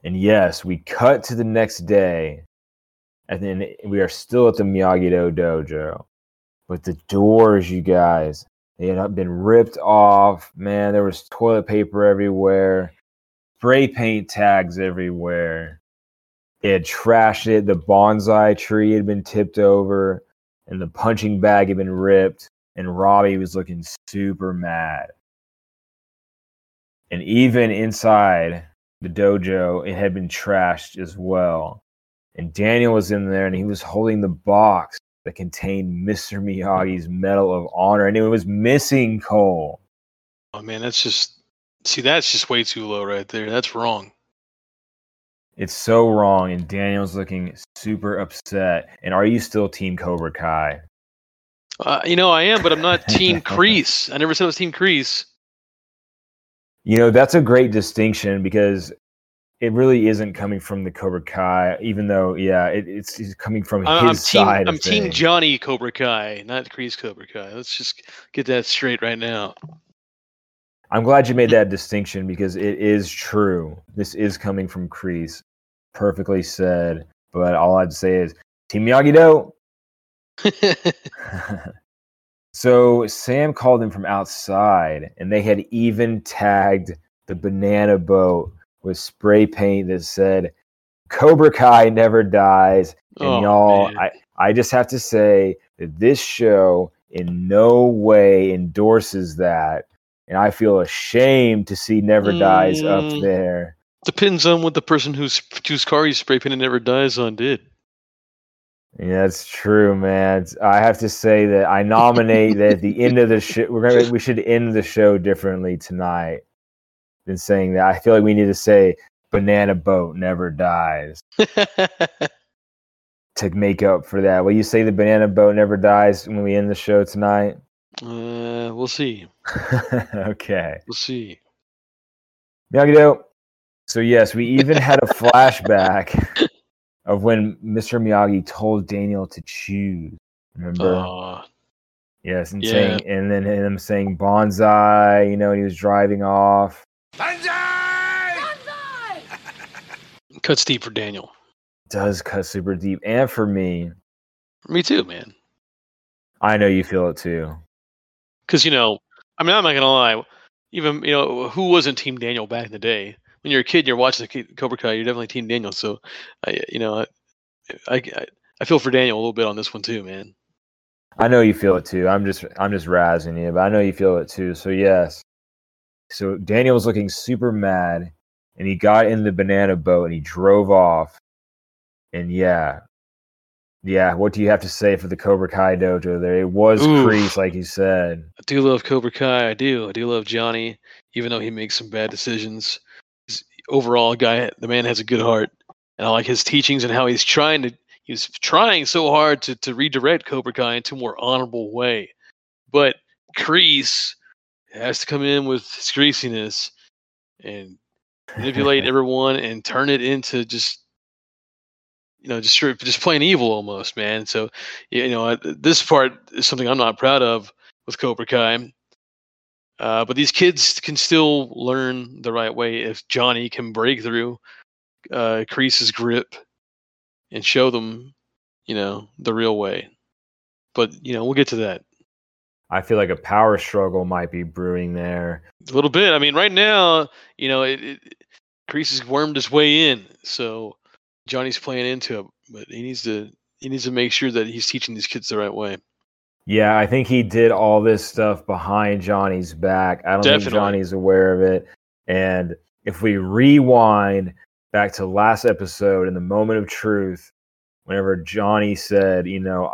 And yes, we cut to the next day, and then we are still at the Miyagi Do dojo. But the doors, you guys, they had been ripped off. Man, there was toilet paper everywhere, spray paint tags everywhere. They had trashed it. The bonsai tree had been tipped over, and the punching bag had been ripped. And Robbie was looking super mad. And even inside the dojo, it had been trashed as well. And Daniel was in there and he was holding the box that contained Mr. Miyagi's Medal of Honor, and it was missing Cole. Oh man, that's just see that's just way too low right there. That's wrong. It's so wrong, and Daniel's looking super upset. And are you still Team Cobra Kai? Uh, you know, I am, but I'm not <laughs> Team Kreese. I never said I was Team Kreese. You know, that's a great distinction because it really isn't coming from the Cobra Kai, even though, yeah, it, it's, it's coming from I'm, I'm his team. side. I'm Team things. Johnny Cobra Kai, not Kreese Cobra Kai. Let's just get that straight right now. I'm glad you made that distinction because it is true. This is coming from Kreese. Perfectly said. But all I'd say is Team Miyagi Do. <laughs> so Sam called him from outside, and they had even tagged the banana boat with spray paint that said Cobra Kai never dies. And Oh, y'all, man. I, I just have to say that this show in no way endorses that. And I feel ashamed to see Never Dies up Mm. there. Depends on what the person who's whose car you spray painted never dies on did. Yeah, that's true, man. I have to say that I nominate that at the end of the <laughs> show, we're gonna we should end the show differently tonight than saying that. I feel like we need to say "Banana Boat Never Dies" <laughs> to make up for that. Will you say the banana boat never dies when we end the show tonight? uh, we'll see. <laughs> okay. We'll see. Miyagi Do. So yes, we even had a <laughs> flashback of when Mr. Miyagi told Daniel to choose. Remember? Aw. yes, and yeah. saying, and then him saying bonsai. You know, and he was driving off. <laughs> cuts deep for Daniel. Does cut super deep, and for me, Me too, man. I know you feel it too. Because you know, I mean, I'm not gonna lie. Even you know, who wasn't Team Daniel back in the day? When you're a kid, and you're watching the Cobra Kai. You're definitely Team Daniel. So, I, you know, I, I, I feel for Daniel a little bit on this one too, man. I know you feel it too. I'm just I'm just razzing you, but I know you feel it too. So yes. So Daniel was looking super mad, and he got in the banana boat and he drove off. And yeah, yeah. What do you have to say for the Cobra Kai dojo? There, it was Oof. Kreese, like you said. I do love Cobra Kai. I do. I do love Johnny, even though he makes some bad decisions. He's overall, guy, the man has a good heart, and I like his teachings and how he's trying to. He's trying so hard to to redirect Cobra Kai into a more honorable way, but Kreese has to come in with his greasiness and manipulate <laughs> everyone and turn it into just you know just just plain evil almost man. So you know this part is something i'm not proud of with cobra kai. Uh, but these kids can still learn the right way if johnny can break through uh Kreese's grip and show them you know the real way. But you know we'll get to that I feel like a power struggle might be brewing there. a little bit i mean right now you know it, it Kreese has wormed his way in so johnny's playing into it but he needs to he needs to make sure that he's teaching these kids the right way Yeah, I think he did all this stuff behind Johnny's back. I don't think Definitely. Johnny's aware of it. And if we rewind back to last episode in the moment of truth, whenever Johnny said, you know,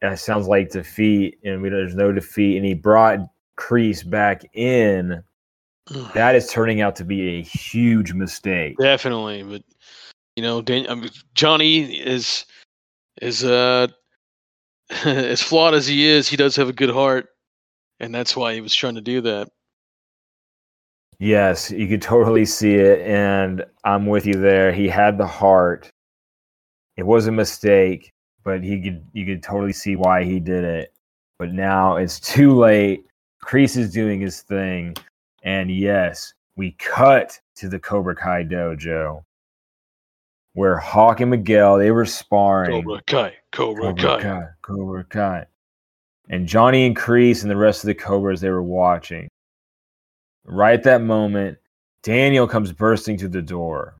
that sounds like defeat, and we, there's no defeat, and he brought Kreese back in, that is turning out to be a huge mistake. Definitely, but you know, Dan- I mean, Johnny is is uh <laughs> as flawed as he is, he does have a good heart, and that's why he was trying to do that. Yes, you could totally see it, and I'm with you there. He had the heart. It was a mistake, but he could you could totally see why he did it. But now it's too late. Kreese is doing his thing, and yes, we cut to the Cobra Kai dojo, where Hawk and Miguel they were sparring. Cobra Kai, Cobra, Cobra Kai. Kai, Cobra Kai. And Johnny and Kreese and the rest of the Cobras they were watching. Right at that moment, Daniel comes bursting to the door.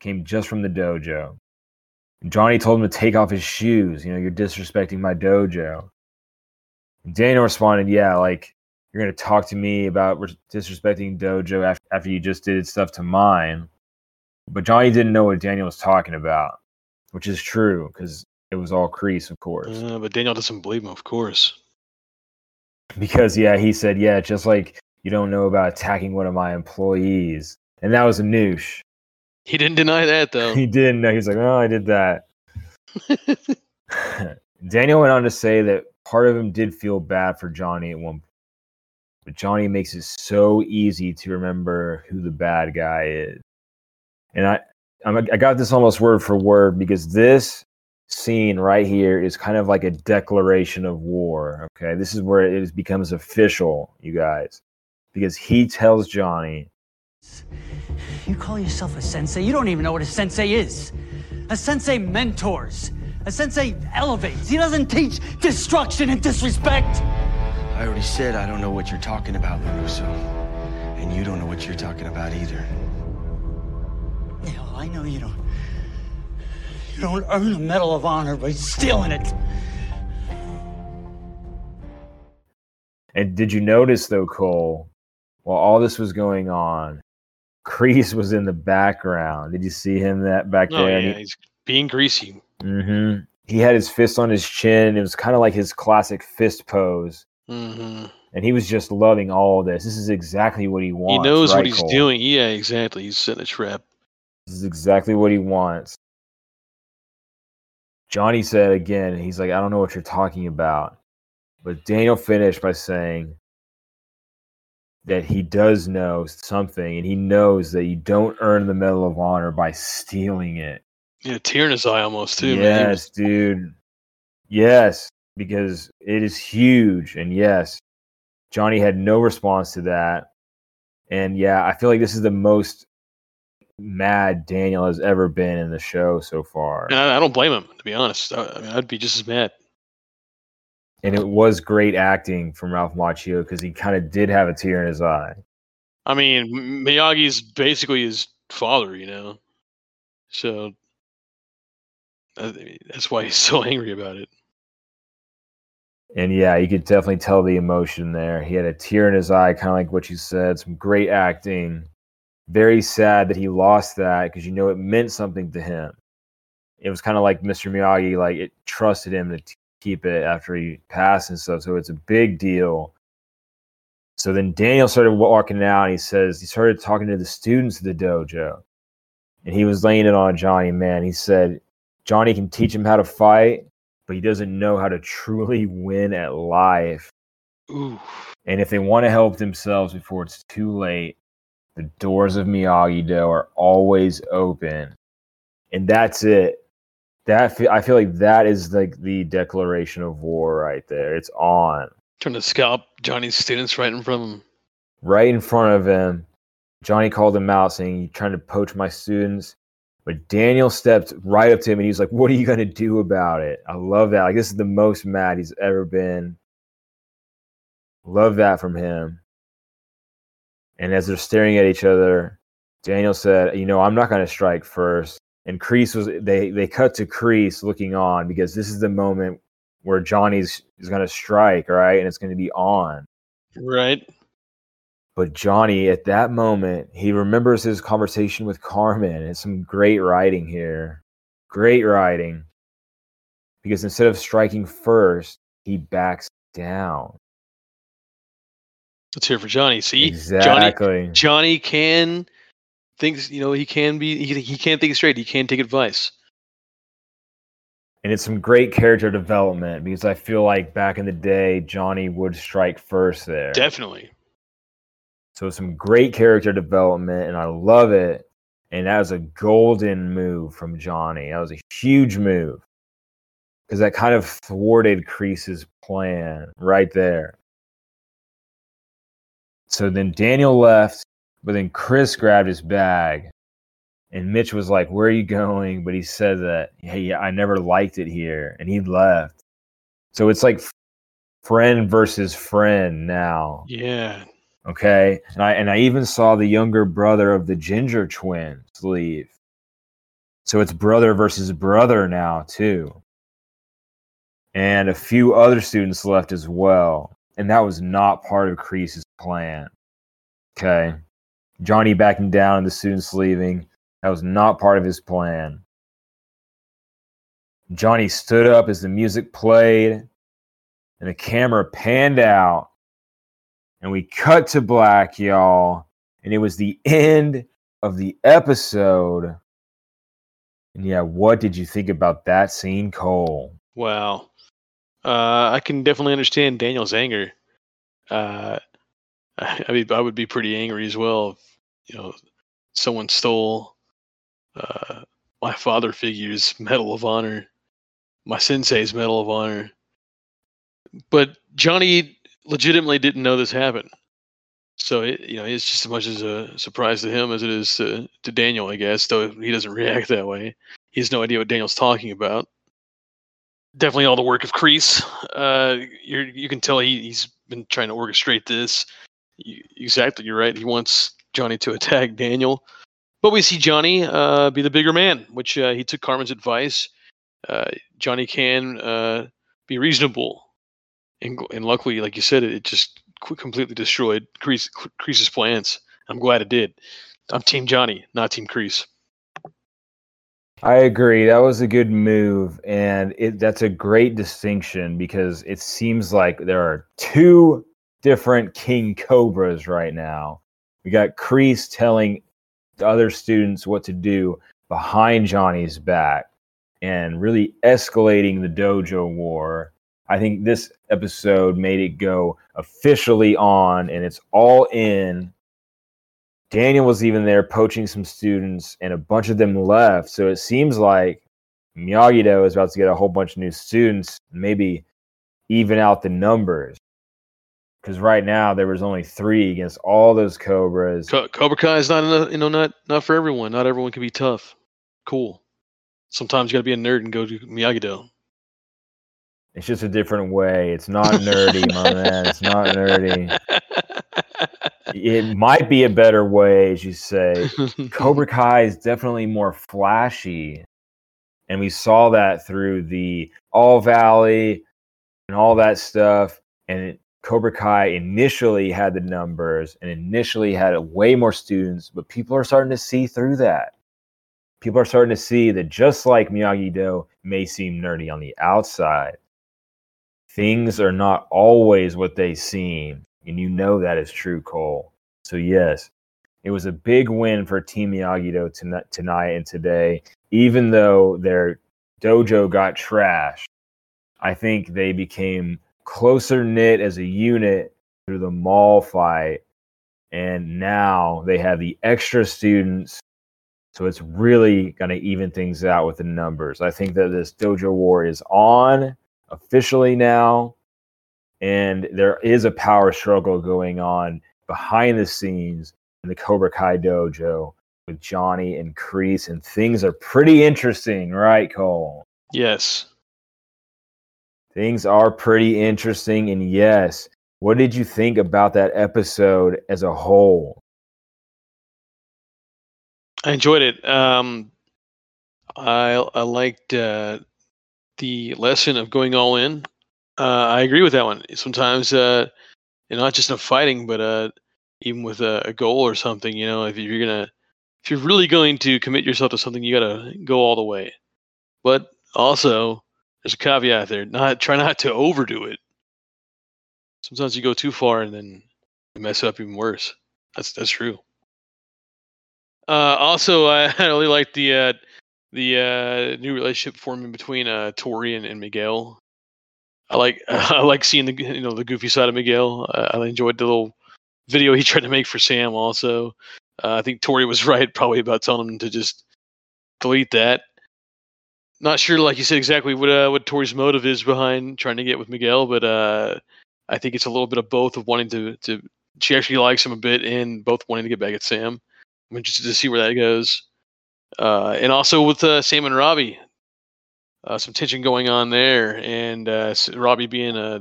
Came just from the dojo. Johnny told him to take off his shoes. You know, you're disrespecting my dojo. And Daniel responded, Yeah, like you're going to talk to me about disrespecting dojo after, after you just did stuff to mine. But Johnny didn't know what Daniel was talking about, which is true because it was all Kreese, of course. Uh, but Daniel doesn't believe him, of course. Because yeah, he said, yeah, just like you don't know about attacking one of my employees, and that was Anoush. He didn't deny that though. He didn't know. He was like, oh, I did that. <laughs> Daniel went on to say that part of him did feel bad for Johnny at one point, but Johnny makes it so easy to remember who the bad guy is. And I, I'm, I got this almost word for word because this scene right here is kind of like a declaration of war. Okay, this is where it becomes official, you guys, because he tells Johnny, You call yourself a sensei? You don't even know what a sensei is. A sensei mentors. A sensei elevates. He doesn't teach destruction and disrespect. I already said I don't know what you're talking about, LaRusso. And you don't know what you're talking about either. Yeah, well, I know you don't. You don't earn a Medal of Honor by stealing it. And did you notice though, Cole, while all this was going on, Kreese was in the background. Did you see him that back Oh there? yeah, he's being greasy. Mm-hmm. He had his fist on his chin. It was kind of like his classic fist pose. Mm-hmm. And he was just loving all this. This is exactly what he wants. He knows right, what he's Cole? doing. Yeah, exactly. He's setting a trap. This is exactly what he wants. Johnny said again, he's like, I don't know what you're talking about. But Daniel finished by saying that he does know something and he knows that you don't earn the Medal of Honor by stealing it. Yeah, tear in his eye almost too, man. Yes, was- dude. Yes, because it is huge. And yes, Johnny had no response to that. And yeah, I feel like this is the most mad Daniel has ever been in the show so far. And I, don't blame him, to be honest. I mean, I'd be just as mad. And it was great acting from Ralph Macchio because he kind of did have a tear in his eye. I mean, Miyagi's basically his father, you know. So That's why he's <laughs> so angry about it. And yeah, you could definitely tell the emotion there. He had a tear in his eye, kind of like what you said. Some great acting. Very sad that he lost that because you know it meant something to him. It was kind of like Mr. Miyagi, like it trusted him to keep it after he passed and stuff. So it's a big deal. So then Daniel started walking out and he says, he started talking to the students of the dojo. And he was laying it on Johnny, man. He said, Johnny can teach him how to fight, but he doesn't know how to truly <laughs> win at life. Ooh. And if they want to help themselves before it's too late, the doors of Miyagi Do are always open. And that's it. That I feel like that is like the declaration of war right there. It's on Trying to scalp Johnny's students right in front of him. right in front of him. Johnny called him out saying, You're trying to poach my students. But Daniel stepped right up to him and he's like, What are you going to do about it? I love that. Like, this is the most mad he's ever been. Love that from him. And as they're staring at each other, Daniel said, You know, I'm not going to strike first. And Kreese was, they, they cut to Kreese looking on because this is the moment where Johnny's is going to strike, right? And it's going to be on. Right. But Johnny, at that moment, he remembers his conversation with Carmen. It's some great writing here. Great writing. Because instead of striking first, he backs down. Let's hear for Johnny. See, Exactly. Johnny, Johnny can thinks you know he can be he, he can't think straight. He can't take advice. And it's some great character development because I feel like back in the day, Johnny would strike first there. Definitely. So some great character development, and I love it. And that was a golden move from Johnny. That was a huge move because that kind of thwarted Kreese's plan right there. So then Daniel left, but then Chris grabbed his bag, and Mitch was like, "Where are you going?" But he said that, "Hey, I never liked it here," and he left. So it's like friend versus friend now. Yeah. Okay. And I and I even saw the younger brother of the ginger twins leave. So it's brother versus brother now too. And a few other students left as well. And that was not part of Kreese's plan. Okay. Johnny backing down and the students leaving. That was not part of his plan. Johnny stood up as the music played and the camera panned out and we cut to black, y'all. And it was the end of the episode. And yeah, what did you think about that scene, Cole? Wow. Uh, I can definitely understand Daniel's anger. Uh, <laughs> I mean, I would be pretty angry as well. You know, someone stole uh, my father figure's Medal of Honor, my sensei's Medal of Honor. But Johnny legitimately didn't know this happened. So it, you know, it's just as much as a surprise to him as it is to, to Daniel, I guess. Though he doesn't <laughs> react that way. He has no idea what Daniel's talking about. Definitely all the work of Kreese. Uh, you're, you can tell he, he's been trying to orchestrate this. You, exactly, you're right. He wants Johnny to attack Daniel, but we see Johnny uh, be the bigger man, which uh, he took Carmen's advice. Uh, Johnny can uh, be reasonable and, and luckily, like you said, it, just completely destroyed Kreese, Kreese's plans. I'm glad it did. I'm Team Johnny, not Team Kreese. I agree. That was a good move, and it, that's a great distinction because it seems like there are two different King Cobras right now. We got Kreese telling the other students what to do behind Johnny's back and really escalating the dojo war. I think this episode made it go officially on and it's all in. Daniel was even there poaching some students, and a bunch of them left. So it seems like Miyagi Do is about to get a whole bunch of new students, maybe even out the numbers. Because right now there was only three against all those Cobras. Co- Cobra Kai is not enough, you know not not for everyone. Not everyone can be tough. Cool. Sometimes you got to be a nerd and go to Miyagi Do. It's just a different way. It's not nerdy, my <laughs> man. It's not nerdy. <laughs> It might be a better way, as you say. <laughs> Cobra Kai is definitely more flashy. And we saw that through the All Valley and all that stuff. And it, Cobra Kai initially had the numbers and initially had way more students, but people are starting to see through that. People are starting to see that just like Miyagi Do may seem nerdy on the outside, things are not always what they seem. And you know that is true, Cole. So, yes, it was a big win for Team Miyagi Do tonight and today. Even though their dojo got trashed, I think they became closer knit as a unit through the mall fight. And now they have the extra students. So it's really going to even things out with the numbers. I think that this dojo war is on officially now. And there is a power struggle going on behind the scenes in the Cobra Kai dojo with Johnny and Kreese. And things are pretty interesting, right, Cole? Yes. Things are pretty interesting. And yes, what did you think about that episode as a whole? I enjoyed it. Um, I I liked uh, the lesson of going all in. Uh, I agree with that one. Sometimes, uh, not just in fighting, but uh, even with a, a, goal or something. You know, if you're gonna, if you're really going to commit yourself to something, you gotta go all the way. But also, there's a caveat there. Not try not to overdo it. Sometimes you go too far and then mess up even worse. That's that's true. Uh, also, <laughs> I really like the uh, the uh, new relationship forming between uh, Tori and, and Miguel. I like <laughs> I like seeing the you know the goofy side of Miguel. I enjoyed the little video he <laughs> tried to make for Sam. Also, uh, I think Tori was right probably about telling him to just delete that not sure, like you said, exactly what uh, what Tori's motive is behind trying to get with Miguel, but uh, I think it's a little bit of both of wanting to to. She actually likes him a bit, and both wanting to get back at Sam. I'm interested to see where that goes, uh, and also with uh, Sam and Robbie, uh, some tension going on there, and uh, Robbie being uh,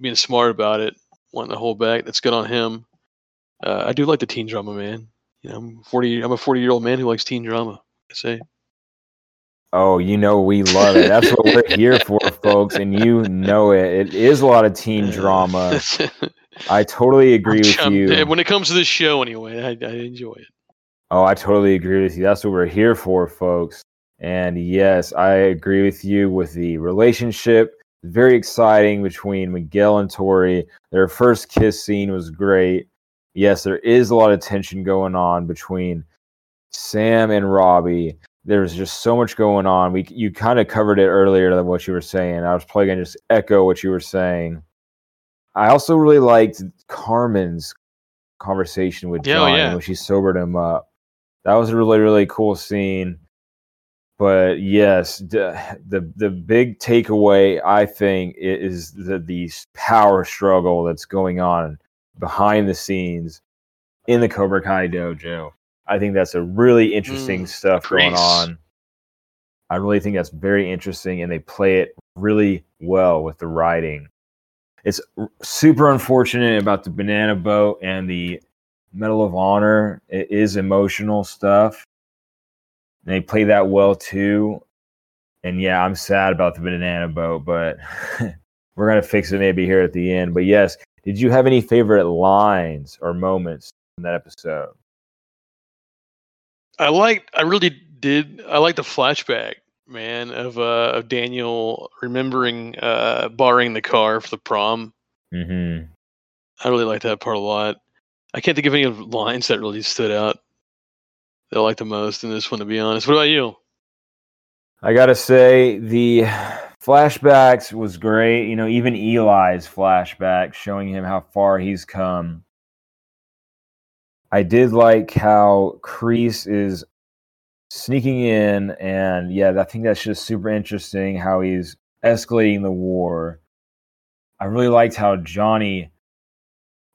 being smart about it, wanting to hold back. That's good on him. Uh, I do like the teen drama, man. You know, I'm 40. I'm a 40 year old man who likes teen drama. I say. Oh, you know we love it. That's what we're here <laughs> for, folks, and you know it. It is a lot of teen drama. <laughs> I totally agree with you. When it comes to this show, anyway, I, I enjoy it. Oh, I totally agree with you. That's what we're here for, folks. And yes, I agree with you with the relationship. Very exciting between Miguel and Tori. Their first kiss scene was great. Yes, there is a lot of tension going on between Sam and Robbie there's just so much going on. We you kind of covered it earlier than what you were saying. I was probably gonna just echo what you were saying. I also really liked Carmen's conversation with oh, John yeah. when she sobered him up. That was a really really cool scene. But yes, the <sighs> the, the big takeaway I think is the the power struggle that's going on behind the scenes in the Cobra Kai dojo. I think that's a really interesting mm, stuff going on. I really think that's very interesting, and they play it really well with the writing. It's super unfortunate about the banana boat and the Medal of Honor. It is emotional stuff. And they play that well too. And yeah, I'm sad about the banana boat, but <laughs> we're gonna fix it maybe here at the end. But yes, did you have any favorite lines or moments in that episode? I liked. I really did. I like the flashback, man, of uh of Daniel remembering uh borrowing the car for the prom. Mm-hmm. I really like that part a lot. I can't think of any lines that really stood out that I like the most in this one, to be honest. What about you? I gotta say the flashbacks was great. You know, even Eli's flashback showing him how far he's come I did like how Kreese is sneaking in, and yeah, I think that's just super interesting how he's escalating the war. I really liked how Johnny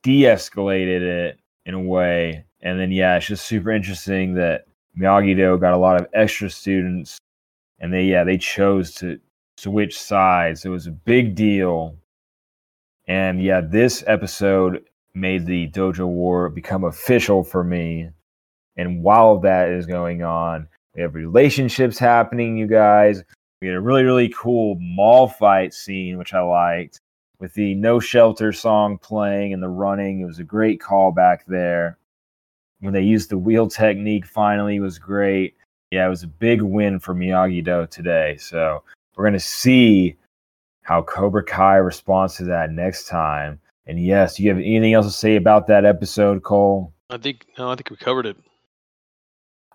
de-escalated it in a way, and then yeah, it's just super interesting that Miyagi Do got a lot of extra students, and they yeah they chose to switch sides. It was a big deal, and yeah, this episode made the Dojo War become official for me. And while that is going on, We have relationships happening, you guys. We had a really, really cool mall fight scene, which I liked, with the No Shelter song playing and the running. It was a great callback there. When they used the wheel technique finally was great. Yeah, it was a big win for Miyagi Do today. So we're going to see how Cobra Kai responds to that next time. And yes, do you have anything else to say about that episode, Cole? I think no, I think we covered it.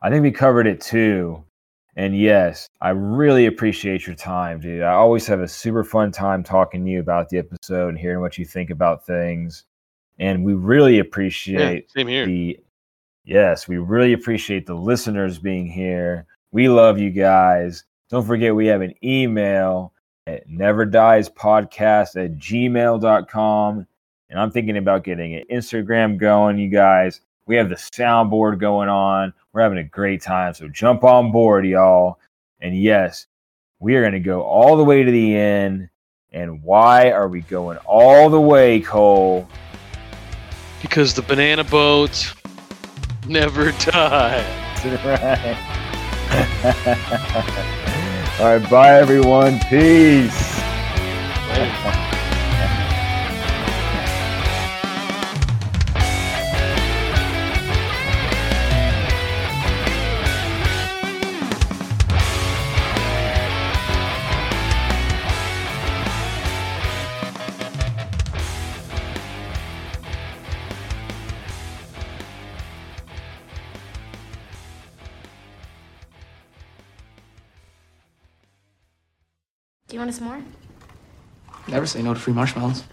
I think we covered it too. And yes, I really appreciate your time, dude. I always have a super fun time talking to you about the episode and hearing what you think about things. And we really appreciate same here. the yes, we really appreciate the listeners being here. We love you guys. Don't forget we have an email at neverdiespodcast at gmail.com. And I'm thinking about getting an Instagram going, you guys. We have the soundboard going on. We're having a great time. So jump on board, y'all. And yes, we are going to go all the way to the end. And why are we going all the way, Cole? Because the banana boat never dies. That's right. all right, bye, everyone. Peace. You want some more? Never say no to free marshmallows.